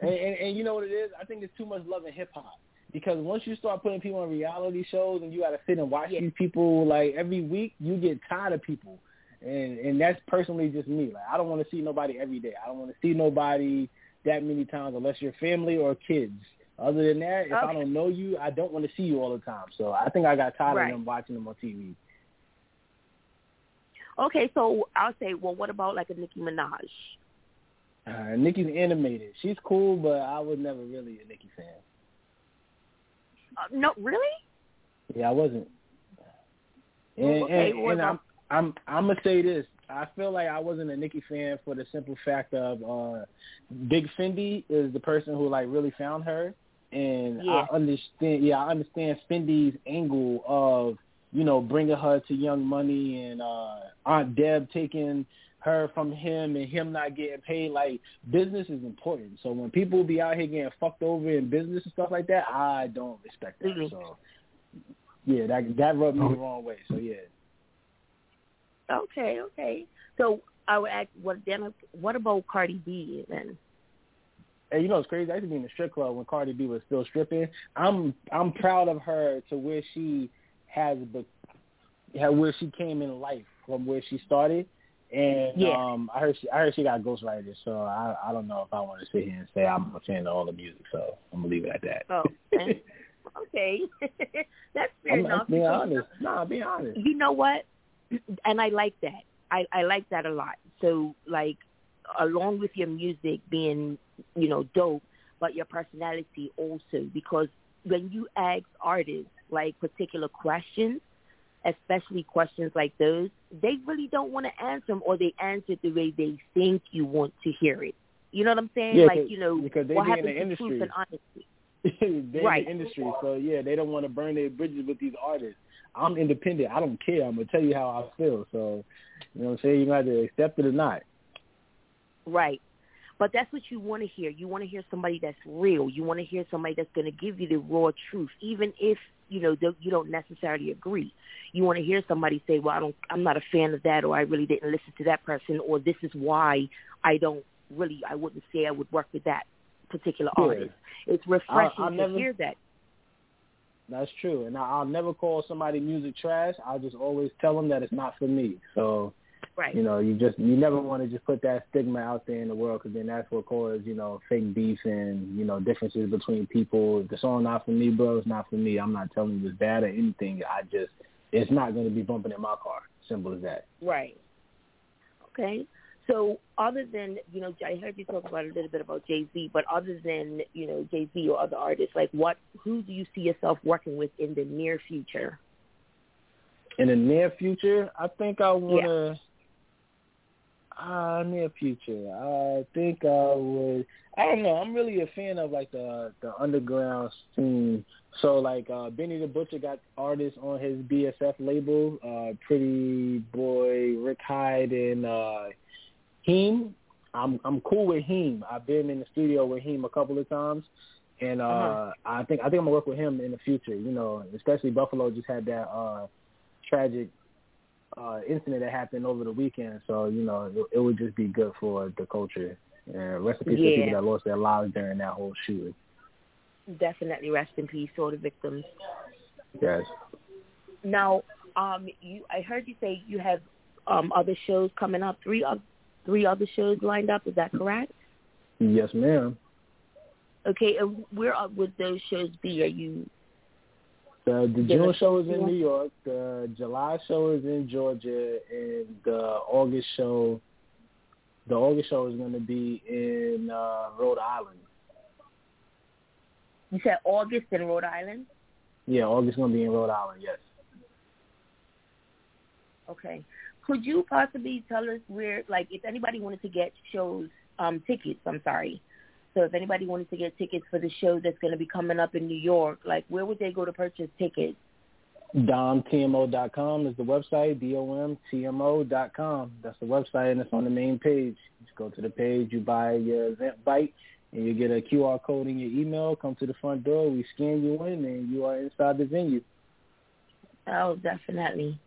and, and, and you know what it is? I think it's too much love in hip hop. Because once you start putting people on reality shows and you got to sit and watch Yeah. these people like every week, you get tired of people, and and that's personally just me. Like I don't want to see nobody every day. I don't want to see nobody that many times unless you're family or kids. Other than that, if I don't know you, I don't want to see you all the time. So I think I got tired Right. of them watching them on TV. Okay, so I'll say, well, what about like a Nicki Minaj? Uh, Nicki's animated. She's cool, but I was never really a Nicki fan. Uh, no, really? Yeah, I wasn't. And, okay, and, and I'm I'm I'm gonna say this. I feel like I wasn't a Nicki fan for the simple fact of uh Big Fendi is the person who like really found her, and Yeah. I understand. Yeah, I understand Fendi's angle of you know bringing her to Young Money and uh Aunt Deb taking her from him and him not getting paid. Like business is important. So when people be out here getting fucked over in business and stuff like that, I don't respect that. Mhm. So yeah, that that rubbed me the wrong way. So yeah. Okay, okay. So I would ask, what then? What about Cardi B then? And you know it's crazy. I used to be in the strip club when Cardi B was still stripping. I'm I'm proud of her to where she has yeah, where she came in life from where she started. And Yeah. um I heard she I heard she got ghostwriters, so I I don't know if I want to sit here and say I'm a fan of all the music, so I'm gonna leave it at that. Oh, okay. okay. That's fair I'm, enough. I'm being honest. Nah, being honest. You know what? And I like that. I I like that a lot. So like, along with your music being you know dope, but your personality also because when you ask artists like particular questions, especially questions like those, they really don't want to answer them, or they answer it the way they think you want to hear it. You know what I'm saying? Yeah, like you know because they what be in happens the industry. and honesty. they Right. in the industry, so yeah, they don't want to burn their bridges with these artists. I'm independent. I don't care. I'm gonna tell you how I feel. So, you know what I'm saying? You to accept it or not. Right. But that's what you want to hear. You want to hear somebody that's real. You want to hear somebody that's going to give you the raw truth, even if you know you don't necessarily agree. You want to hear somebody say, "Well, I don't. I'm not a fan of that," or "I really didn't listen to that person," or "This is why I don't really. I wouldn't say I would work with that particular Yeah. artist." It's refreshing I to never- hear that. That's true. And I, I'll never call somebody music trash. I'll just always tell them that it's not for me. So, Right. you know, you just you never want to just put that stigma out there in the world because then that's what causes you know fake beef and you know differences between people. If the song not for me, bro, it's not for me. I'm not telling you it's bad or anything. I just it's not going to be bumping in my car. Simple as that. Right. Okay. So other than, you know, I heard you talk about a little bit about Jay Z, but other than, you know, Jay Z or other artists, like what who do you see yourself working with in the near future? In the near future, I think I want to. Uh, near future, I think I would. I don't know. I'm really a fan of like the the underground scene. So like uh Benny the Butcher got artists on his BSF label. Uh, Pretty Boy, Rick Hyde, and uh, Heem. I'm I'm cool with Heem. I've been in the studio with Heem a couple of times, and uh, Uh-huh. I think I think I'm gonna work with him in the future. You know, especially Buffalo just had that uh tragic uh incident that happened over the weekend. So you know, it, it would just be good for the culture. And rest in peace to the people that lost their lives during that whole shooting. Definitely rest in peace to all the victims. Yes. Now, um, you I heard you say you have um other shows coming up, three oth- three other shows lined up, is that correct? Yes, ma'am. Okay, and where uh, would those shows be? Are you The the June show is in New York. The July show is in Georgia, and the August show, the August show is going to be in uh, Rhode Island. you said August in Rhode Island? Yeah, August going to be in Rhode Island. Yes. Okay. Could you possibly tell us where, like, if anybody wanted to get shows, um, tickets, I'm sorry. So if anybody wanted to get tickets for the show that's going to be coming up in New York, like, where would they go to purchase tickets? DomTMO.com is the website. D-O-M-T-M-O.com. That's the website, and it's on the main page. Just go to the page, you buy your Eventbrite, and you get a QR code in your email. Come to the front door, we scan you in, and you are inside the venue. Oh, definitely.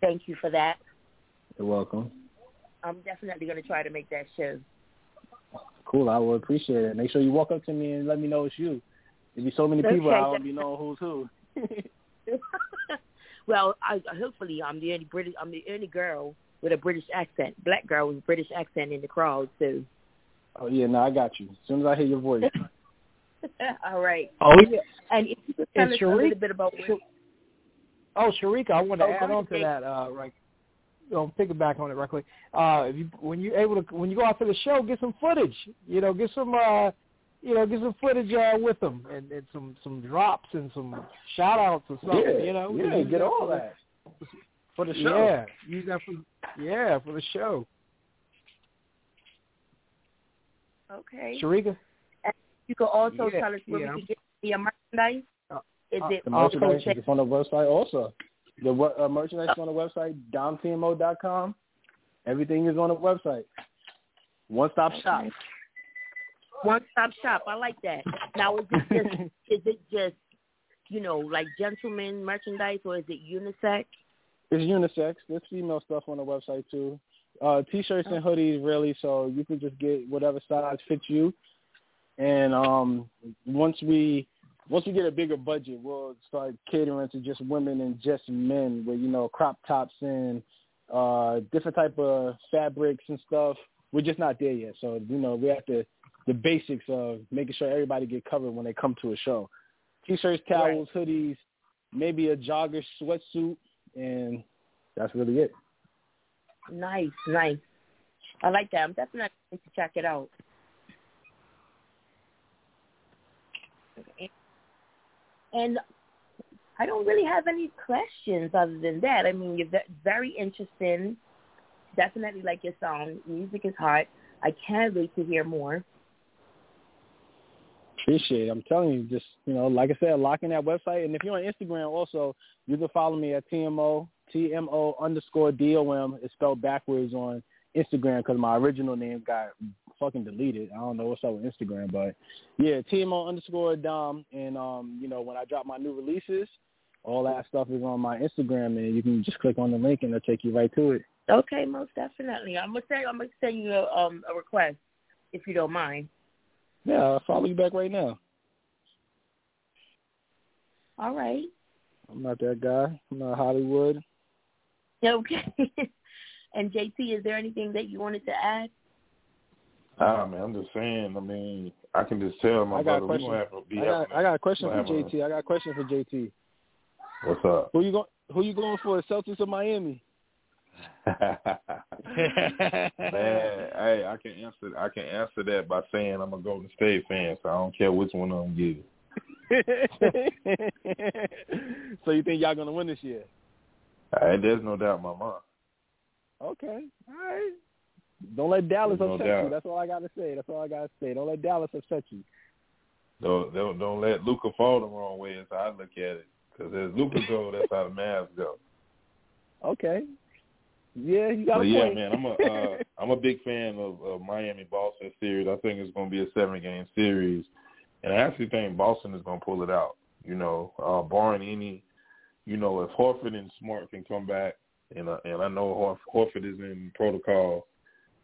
Thank you for that. You're welcome. I'm definitely going to try to make that show. Cool, I will appreciate it. Make sure you walk up to me and let me know it's you. There'll be so many Okay, people, I don't that- be knowing who's who. well, I hopefully I'm the only British. I'm the only girl with a British accent, black girl with a British accent in the crowd. too. oh yeah, no, I got you. As soon as I hear your voice. all right. Oh yeah. And if you could tell And us a little bit about where, Oh, Shereka, I want to Oh, add go on to ahead. that. Uh, right, you know, piggyback on it right quick. Uh, if you when you're able to when you go out to the show, get some footage. You know, get some uh, you know, get some footage uh, with them and, and some some drops and some shout outs or something. yeah, you know, yeah, Use get all that for the show. Yeah, use that for yeah for the show. okay. Shereka, You could also Yeah, tell us where yeah. we can get your merchandise. Uh, Is uh, it The Also, merchandise check- is on the website also. The uh, merchandise is on the website, domtmo.com. Everything is on the website. One stop shop. one stop shop? I like that. Now, is it just is it just you know like gentleman merchandise or is it unisex? It's unisex. There's female stuff on the website too. Uh, t-shirts and hoodies, really. So you can just get whatever size fits you. And um, once we once we get a bigger budget, we'll start catering to just women and just men, with you know crop tops and uh, different type of fabrics and stuff. We're just not there yet. So you know we have to the basics of making sure everybody get covered when they come to a show. T-shirts, towels, hoodies, maybe a jogger sweatsuit, and that's really it. Nice, nice. I like that. I'm definitely going to check it out. And I don't really have any questions other than that. I mean, you're very interesting. Definitely like your song. Music is hot. I can't wait to hear more. Appreciate it. I'm telling you, just you know, like I said, lock in that website. And if you're on Instagram, also you can follow me at TMO TMO underscore DOM. It's spelled backwards on Instagram because my original name got fucking deleted. I don't know what's up with Instagram, but yeah, TMO underscore Dom. And um, you know, when I drop my new releases, all that stuff is on my Instagram, and you can just click on the link and it'll take you right to it. Okay, most definitely. I'm gonna say I'm gonna send you a, um, a request if you don't mind. Yeah, I'll follow you back right now. All right. I'm not that guy. I'm not Hollywood. Okay. and JT, is there anything that you wanted to add? Ah man, I'm just saying. I mean, I can just tell my I got a brother we question. have to be I got, I got a question for JT. I got a question for JT. What's up? Who you going? Who you going for? Celtics or Miami? Man, hey, I can answer. I can answer that by saying I'm a Golden State fan, so I don't care which one of them get it. so you think y'all gonna win this year? Hey, there's no doubt in my mind. Okay, all right. Don't let Dallas No upset doubt. you. That's all I gotta say. That's all I gotta say. Don't let Dallas upset you. Don't don't, don't let Luka fall the wrong way. How I look at it. Because as Luka go, that's how the Mavs go. Okay. Yeah, you got But yeah, man, I'm a uh, I'm a big fan of, of Miami Boston series. I think it's going to be a seven game series, and I actually think Boston is going to pull it out. You know, uh, barring any, you know, if Horford and Smart can come back, and uh, and I know Horf- Horford is in protocol,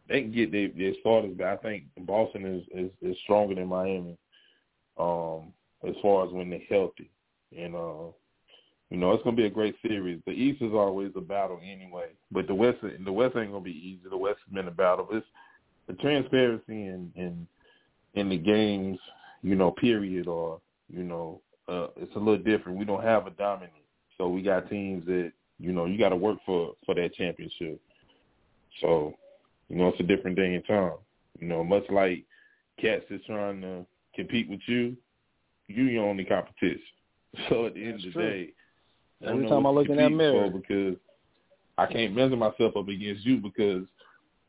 they can get their, their starters back. I think Boston is, is is stronger than Miami, um, as far as when they're healthy, and uh, you know, it's gonna be a great series. The East is always a battle anyway, but the West the West ain't gonna be easy. The West has been a battle. It's the transparency in in in the games, you know, period, or you know, uh, it's a little different. We don't have a dominant, so we got teams that you know you got to work for for that championship. So, you know, it's a different day and time. You know, much like Cats is trying to compete with you, you your only competition. So at the end That's of the true. day, Every time I look in that mirror. because I can't measure myself up against you because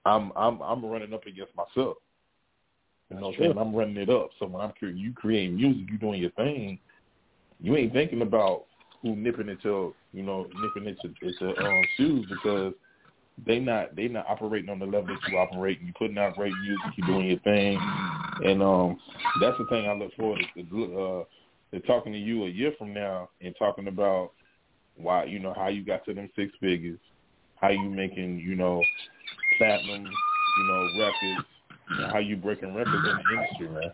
I'm I'm I'm running up against myself. You know what I'm saying? I'm running it up. So when I'm cre- you creating music, you doing your thing, you ain't thinking about who nipping into you know nipping into into um, shoes because they not they not operating on the level that you operate. You putting out great music, you doing your thing, and um that's the thing I look forward to. to, Uh, to talking to you a year from now and talking about why you know how you got to them six figures, how you making you know platinum, you know, records, how you breaking records in the industry, man.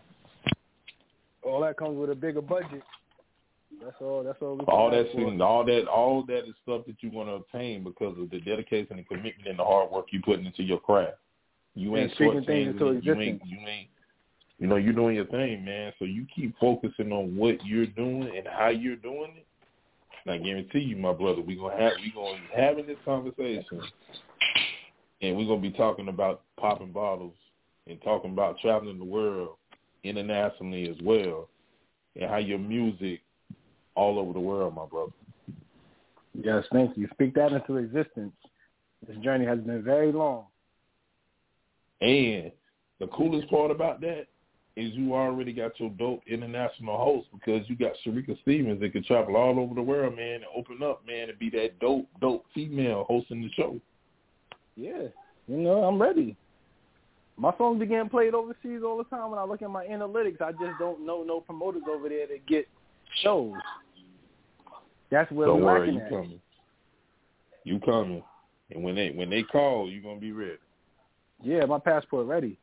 All that comes with a bigger budget. That's all. That's all. We all that, all that, all that is stuff that you want to obtain because of the dedication and commitment and the hard work you putting into your craft. You ain't speaking things into it. You ain't, you ain't, you know, you're doing your thing, man. So you keep focusing on what you're doing and how you're doing it. And I guarantee you, my brother, we gonna have we gonna be having this conversation, and we're gonna be talking about popping bottles and talking about traveling the world internationally as well, and how your music all over the world, my brother. Yes, thank you. Speak that into existence. This journey has been very long. And the coolest part about that is you already got your dope international host because you got Shereka Stevens that can travel all over the world, man, and open up, man, and be that dope, dope female hosting the show. Yeah, you know, I'm ready. My songs be getting played overseas all the time. When I look at my analytics, I just don't know no promoters over there to get shows. That's where Don't we're worry, you at. coming. You coming. And when they when they call, you're gonna be ready. Yeah, my passport ready.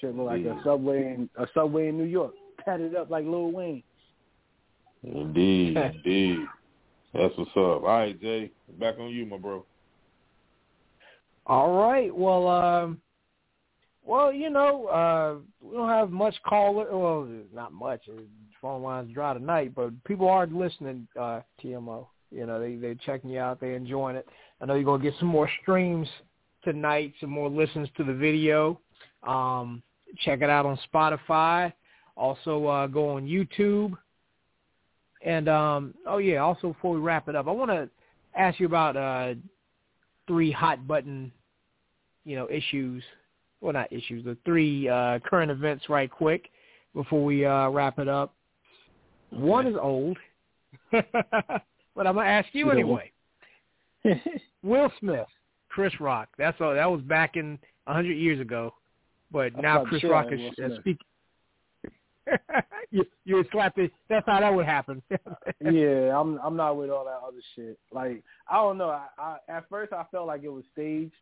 Shit look like a subway in a subway in New York, tatted up like Lil Wayne. Indeed, indeed. That's what's up. All right, Jay, back on you, my bro. All right. Well, um, well, you know, uh, we don't have much caller. Well, not much. Phone lines dry tonight, but people are listening. Uh, TMO. You know, they they're checking you out. They're enjoying it. I know you're gonna get some more streams tonight. Some more listens to the video. Um, check it out on Spotify. Also, uh, go on YouTube. And um, oh yeah, also before we wrap it up, I want to ask you about uh, three hot button, you know, issues. Well, not issues, the three uh, current events, right quick, before we uh, wrap it up. One is old, but I'm gonna ask you You anyway. Will Smith, Chris Rock. That's all. That was back in a hundred years ago, but I now Chris shit Rock is speaking. you you would slap it. That's how that would happen. yeah, I'm I'm not with all that other shit. Like I don't know. I, I at first I felt like it was staged,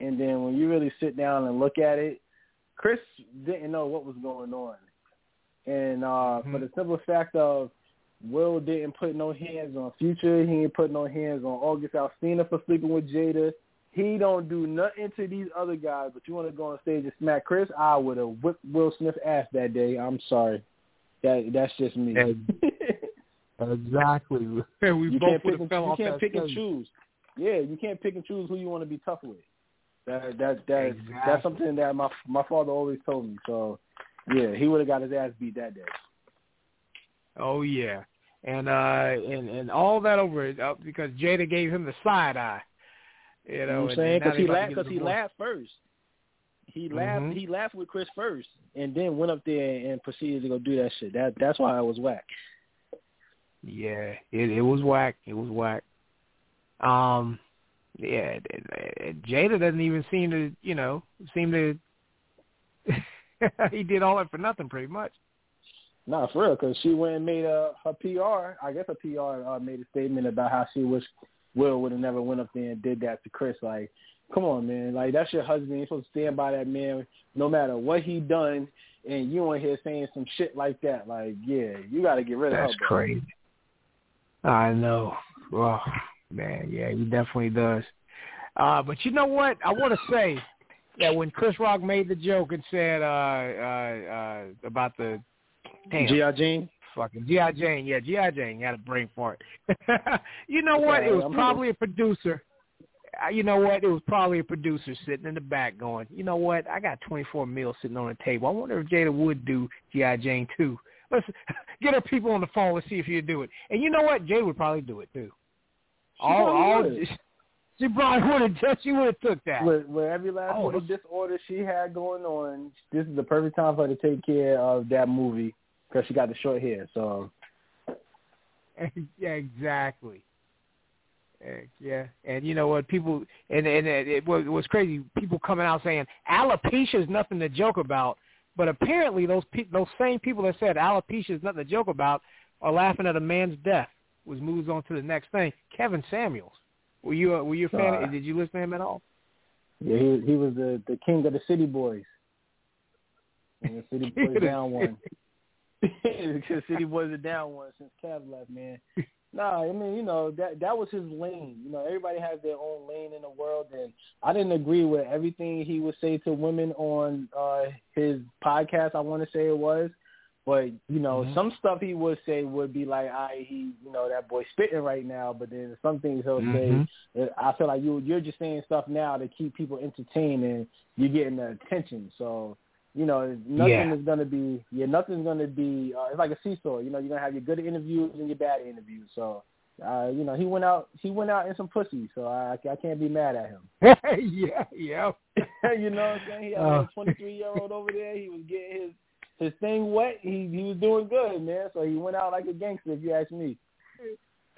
and then when you really sit down and look at it, Chris didn't know what was going on, and uh for the simple fact of Will didn't put no hands on Future, he didn't put no hands on August Alsina for sleeping with Jada. He don't do nothing to these other guys, but you want to go on stage and smack Chris? I would have whipped Will Smith ass that day. I'm sorry. That that's just me. exactly. we you both can't would pick have you can't pick and choose. Yeah, you can't pick and choose who you want to be tough with. That that that Exactly. that's something that my my father always told me. So yeah, he would have got his ass beat that day. Oh yeah, and uh, and and all that over it uh, because Jada gave him the side eye. You You know, know what I'm saying? Because he laughed. Because he laughed first. He laughed. Mhm. He laughed with Chris first, and then went up there and proceeded to go do that shit. That that's why I was whack. Yeah, it it was whack. It was whack. Um, yeah, Jada doesn't even seem to, you know, seem to. he did all that for nothing, pretty much. Nah, for real, because she went and made a her PR. I guess her PR uh, made a statement about how she wish Will would have never went up there and did that to Chris. Like, come on, man. Like that's your husband. You're supposed to stand by that man, no matter what he done. And you on here saying some shit like that. Like, yeah, you got to get rid of That's her. bro. crazy. I know. Oh, man, yeah, he definitely does. Uh, but you know what? I want to say that when Chris Rock made the joke and said uh, uh, uh, about the damn, G.I. Jane. fucking G.I. Jane, yeah, G.I. Jane had a brain fart. you know what? It was probably a producer. Uh, You know what? It was probably a producer sitting in the back going, you know what? I got 24 mils sitting on the table. I wonder if Jada would do G.I. Jane too. Let's get her people on the phone. Let's see if she'd do it. And you know what? Jada would probably do it too. all, all, would. she probably would have. Just she would have took that. With, with every last Oh, little disorder she had going on, this is the perfect time for her to take care of that movie because she got the short hair. So yeah, exactly. Yeah, and you know what? People and and it, it was was crazy. People coming out saying alopecia is nothing to joke about, but apparently those pe- those same people that said alopecia is nothing to joke about are laughing at a man's death. Which moves on to the next thing. Kevin Samuels. Were you a, were you a fan? Uh, did you listen to him at all? Yeah, he he was the the king of the city boys. And the city boys down one. Because city boys are down one since Kev left, man. Nah, I mean, you know, that that was his lane. You know, everybody has their own lane in the world and I didn't agree with everything he would say to women on uh his podcast, I wanna say it was. But, you know, mm-hmm. some stuff he would say would be like, I he you know, that boy spitting right now, but then some things he'll mm-hmm. say I feel like you you're just saying stuff now to keep people entertained and you're getting the attention. So you know, nothing yeah. is going to be, yeah, nothing's going to be, uh, it's like a seesaw. You know, you're going to have your good interviews and your bad interviews. So, uh, you know, he went out, he went out in some pussy. So I, I can't be mad at him. yeah, yeah. you know what I'm saying? He had uh. a 23 year old over there. He was getting his, his thing wet. He, he was doing good, man. So he went out like a gangster, if you ask me.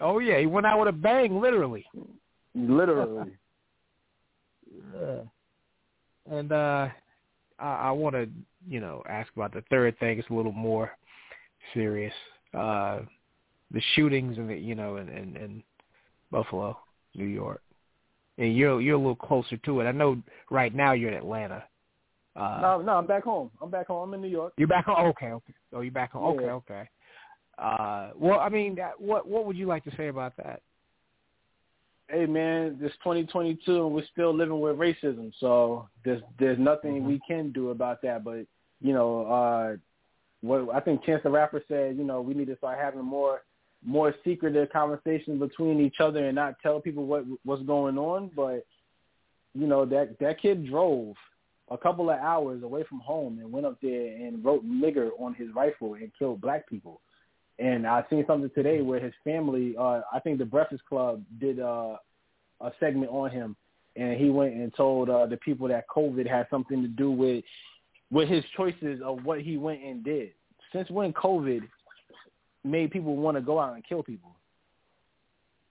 Oh yeah, he went out with a bang, literally. Literally. yeah. And uh I, I want to, you know, ask about the third thing. It's a little more serious. Uh, the shootings in the, you know, in, in, in Buffalo, New York, and you're you're a little closer to it. I know right now you're in Atlanta. Uh, no, no, I'm back home. I'm back home. I'm in New York. You're back home. Okay, okay. Oh, you're back home. Yeah. Okay, okay. Uh, well, I mean, that, what what would you like to say about that? hey man, this 2022 and we're still living with racism. So there's there's nothing mm-hmm. we can do about that. But you know, uh, what I think Chance the Rapper said, you know, we need to start having more more secretive conversations between each other and not tell people what what's going on. But you know that that kid drove a couple of hours away from home and went up there and wrote nigger on his rifle and killed black people. And I seen something today where his family, uh, I think the Breakfast Club did uh, a segment on him, and he went and told uh, the people that COVID had something to do with with his choices of what he went and did. Since when COVID made people want to go out and kill people?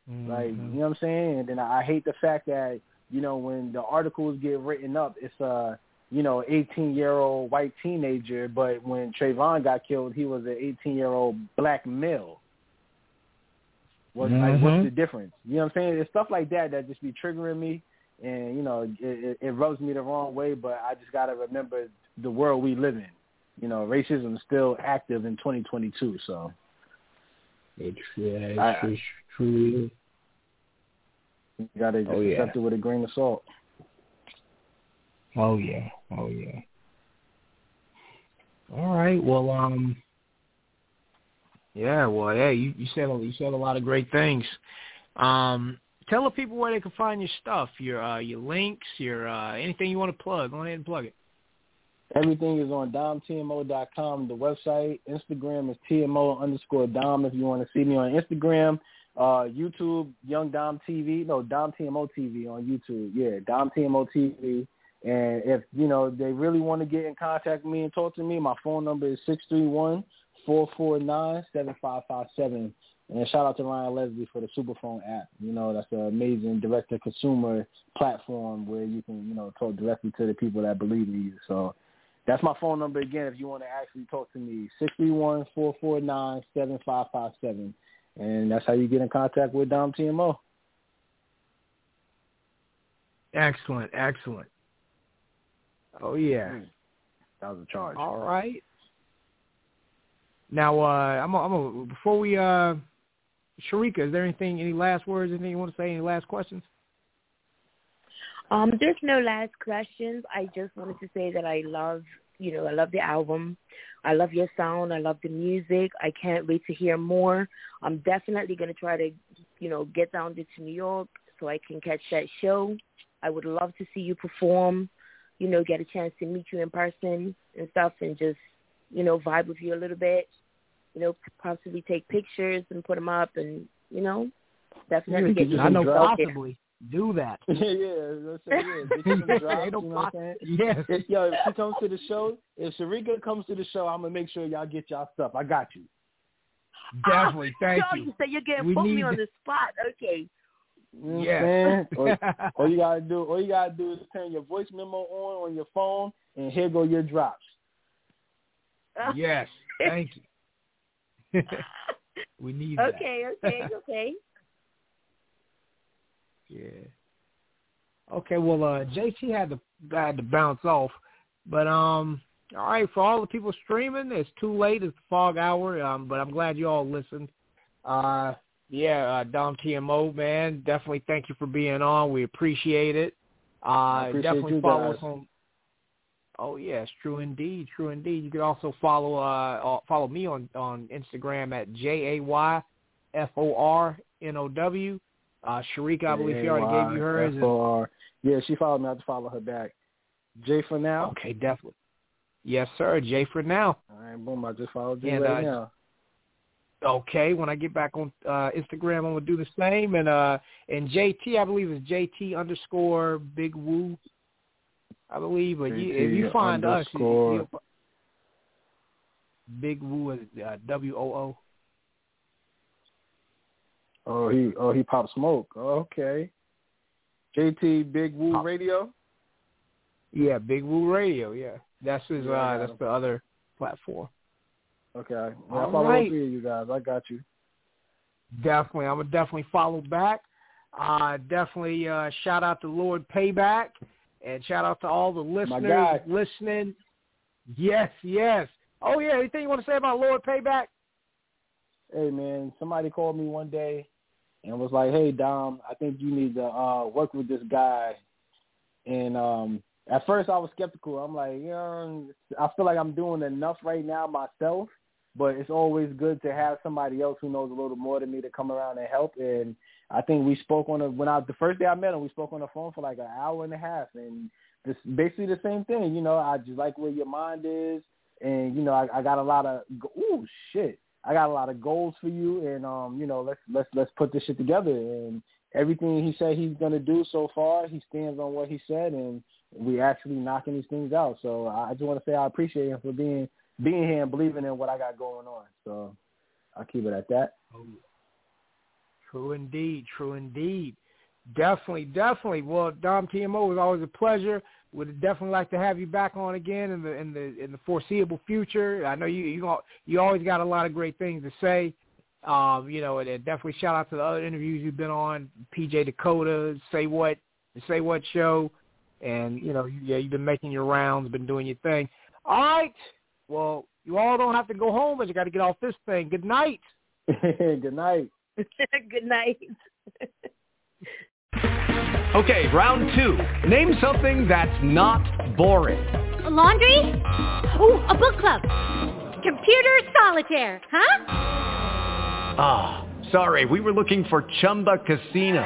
Mm-hmm. Like, you know what I'm saying? And then I hate the fact that, you know, when the articles get written up, it's uh you know, 18 year old white teenager, but when Trayvon got killed, he was an 18 year old black male. What's mm-hmm. like, what's the difference? You know what I'm saying? It's stuff like that that just be triggering me, and you know, it, it, it rubs me the wrong way. But I just gotta remember the world we live in. You know, racism is still active in 2022. So it's yeah, it's, I, it's true. You gotta just oh, yeah. accept it with a grain of salt. Oh yeah. Oh yeah. All right. Well, um, yeah. Well, yeah. You you said you said a lot of great things. Um, tell the people where they can find your stuff, your uh, your links, your uh, anything you want to plug. Go ahead and plug it. Everything is on domtmo.com, the website. Instagram is tmo underscore dom if you want to see me on Instagram. Uh, YouTube, Young Dom TV. No, Dom TMO TV on YouTube. Yeah, Dom TMO TV. And if, you know, they really want to get in contact with me and talk to me, my phone number is six three one four four nine seven five five seven. And shout out to Ryan Leslie for the Superphone app. You know, that's an amazing direct-to-consumer platform where you can, you know, talk directly to the people that believe in you. So that's my phone number again if you want to actually talk to me, six three one four four nine seven five five seven. And that's how you get in contact with Dom TMO. Excellent, excellent. Oh yeah, hmm. that was a charge. All right. Now, uh, I'm, a, I'm a, before we, uh, Shereka, is there anything, any last words, anything you want to say, any last questions? Um, there's no last questions. I just wanted to say that I love, you know, I love the album. I love your sound. I love the music. I can't wait to hear more. I'm definitely going to try to, you know, get down to New York so I can catch that show. I would love to see you perform you know, get a chance to meet you in person and stuff and just, you know, vibe with you a little bit, you know, possibly take pictures and put them up and, you know, definitely get you I know possibly do that. yeah, yeah, say, yeah. Get you some drops, know what I'm saying? Yes. If, yo, if she comes to the show, if Shereka comes to the show, I'm gonna make sure y'all get y'all stuff. I got you. Definitely, thank you. you say you're getting put me on the spot. Okay. You know yeah. all, all you gotta do, all you gotta do is turn your voice memo on on your phone, and here go your drops. Yes, thank you. we need okay, that. Okay, okay, okay. Yeah. Okay, well, uh, JT had to had to bounce off, but um, all right, for all the people streaming, it's too late. It's fog hour, um, but I'm glad you all listened. Uh, yeah, uh, Dom TMO, man, definitely thank you for being on. We appreciate it. Uh, definitely follow guys. us on. Oh yes, true indeed, true indeed. You can also follow uh follow me on on Instagram at j a y f o r n o w. Uh, Shereka, I believe she already gave you hers. and- Yeah, she followed me. I have to follow her back. J for now. Okay, definitely. Yes, sir. J for now. All right, boom. I just followed you And, right uh, now. Okay, when I get back on uh, Instagram, I'm gonna do the same. And uh, and JT, I believe is JT underscore Big Woo. I believe, but you, if you find us, you, Big Woo is uh, W O O. Oh, he oh he popped smoke. Okay. JT Big Woo Pop- Radio. Yeah, Big Woo Radio. Yeah, that's his. Yeah, uh, that's him. the other platform. Okay. Yeah, All I follow right. three of you guys. I got you. Definitely, I'm gonna definitely follow back. Uh, definitely uh, shout out to Lord Payback, and shout out to all the listeners listening. Yes, yes. Oh yeah, anything you want to say about Lord Payback? Hey man, somebody called me one day and was like, "Hey Dom, I think you need to uh work with this guy." And um at first I was skeptical. I'm like, yeah, I feel like I'm doing enough right now myself, but it's always good to have somebody else who knows a little more than me to come around and help. And I think we spoke on the when I the first day I met him, we spoke on the phone for like an hour and a half, and this basically the same thing. You know, I just like where your mind is, and you know, I, I got a lot of oh shit. I got a lot of goals for you, and um, you know, let's let's let's put this shit together. And everything he said he's gonna do so far, he stands on what he said, and we actually knocking these things out. So I just want to say I appreciate him for being being here and believing in what I got going on. So I'll keep it at that. True indeed, true indeed. Definitely, definitely. Well, Dom TMO was always a pleasure. Would definitely like to have you back on again in the in the in the foreseeable future. I know you you you always got a lot of great things to say. Um, you know, and and definitely shout out to the other interviews you've been on, PJ Dakota, Say What, the Say What show, and you know, yeah, you've been making your rounds, been doing your thing. All right. Well, you all don't have to go home, but you got to get off this thing. Good night. Good night. Good night. Okay, round two. Name something that's not boring. A laundry? Ooh, a book club. Computer solitaire, huh? Ah, sorry, we were looking for Chumba Casino.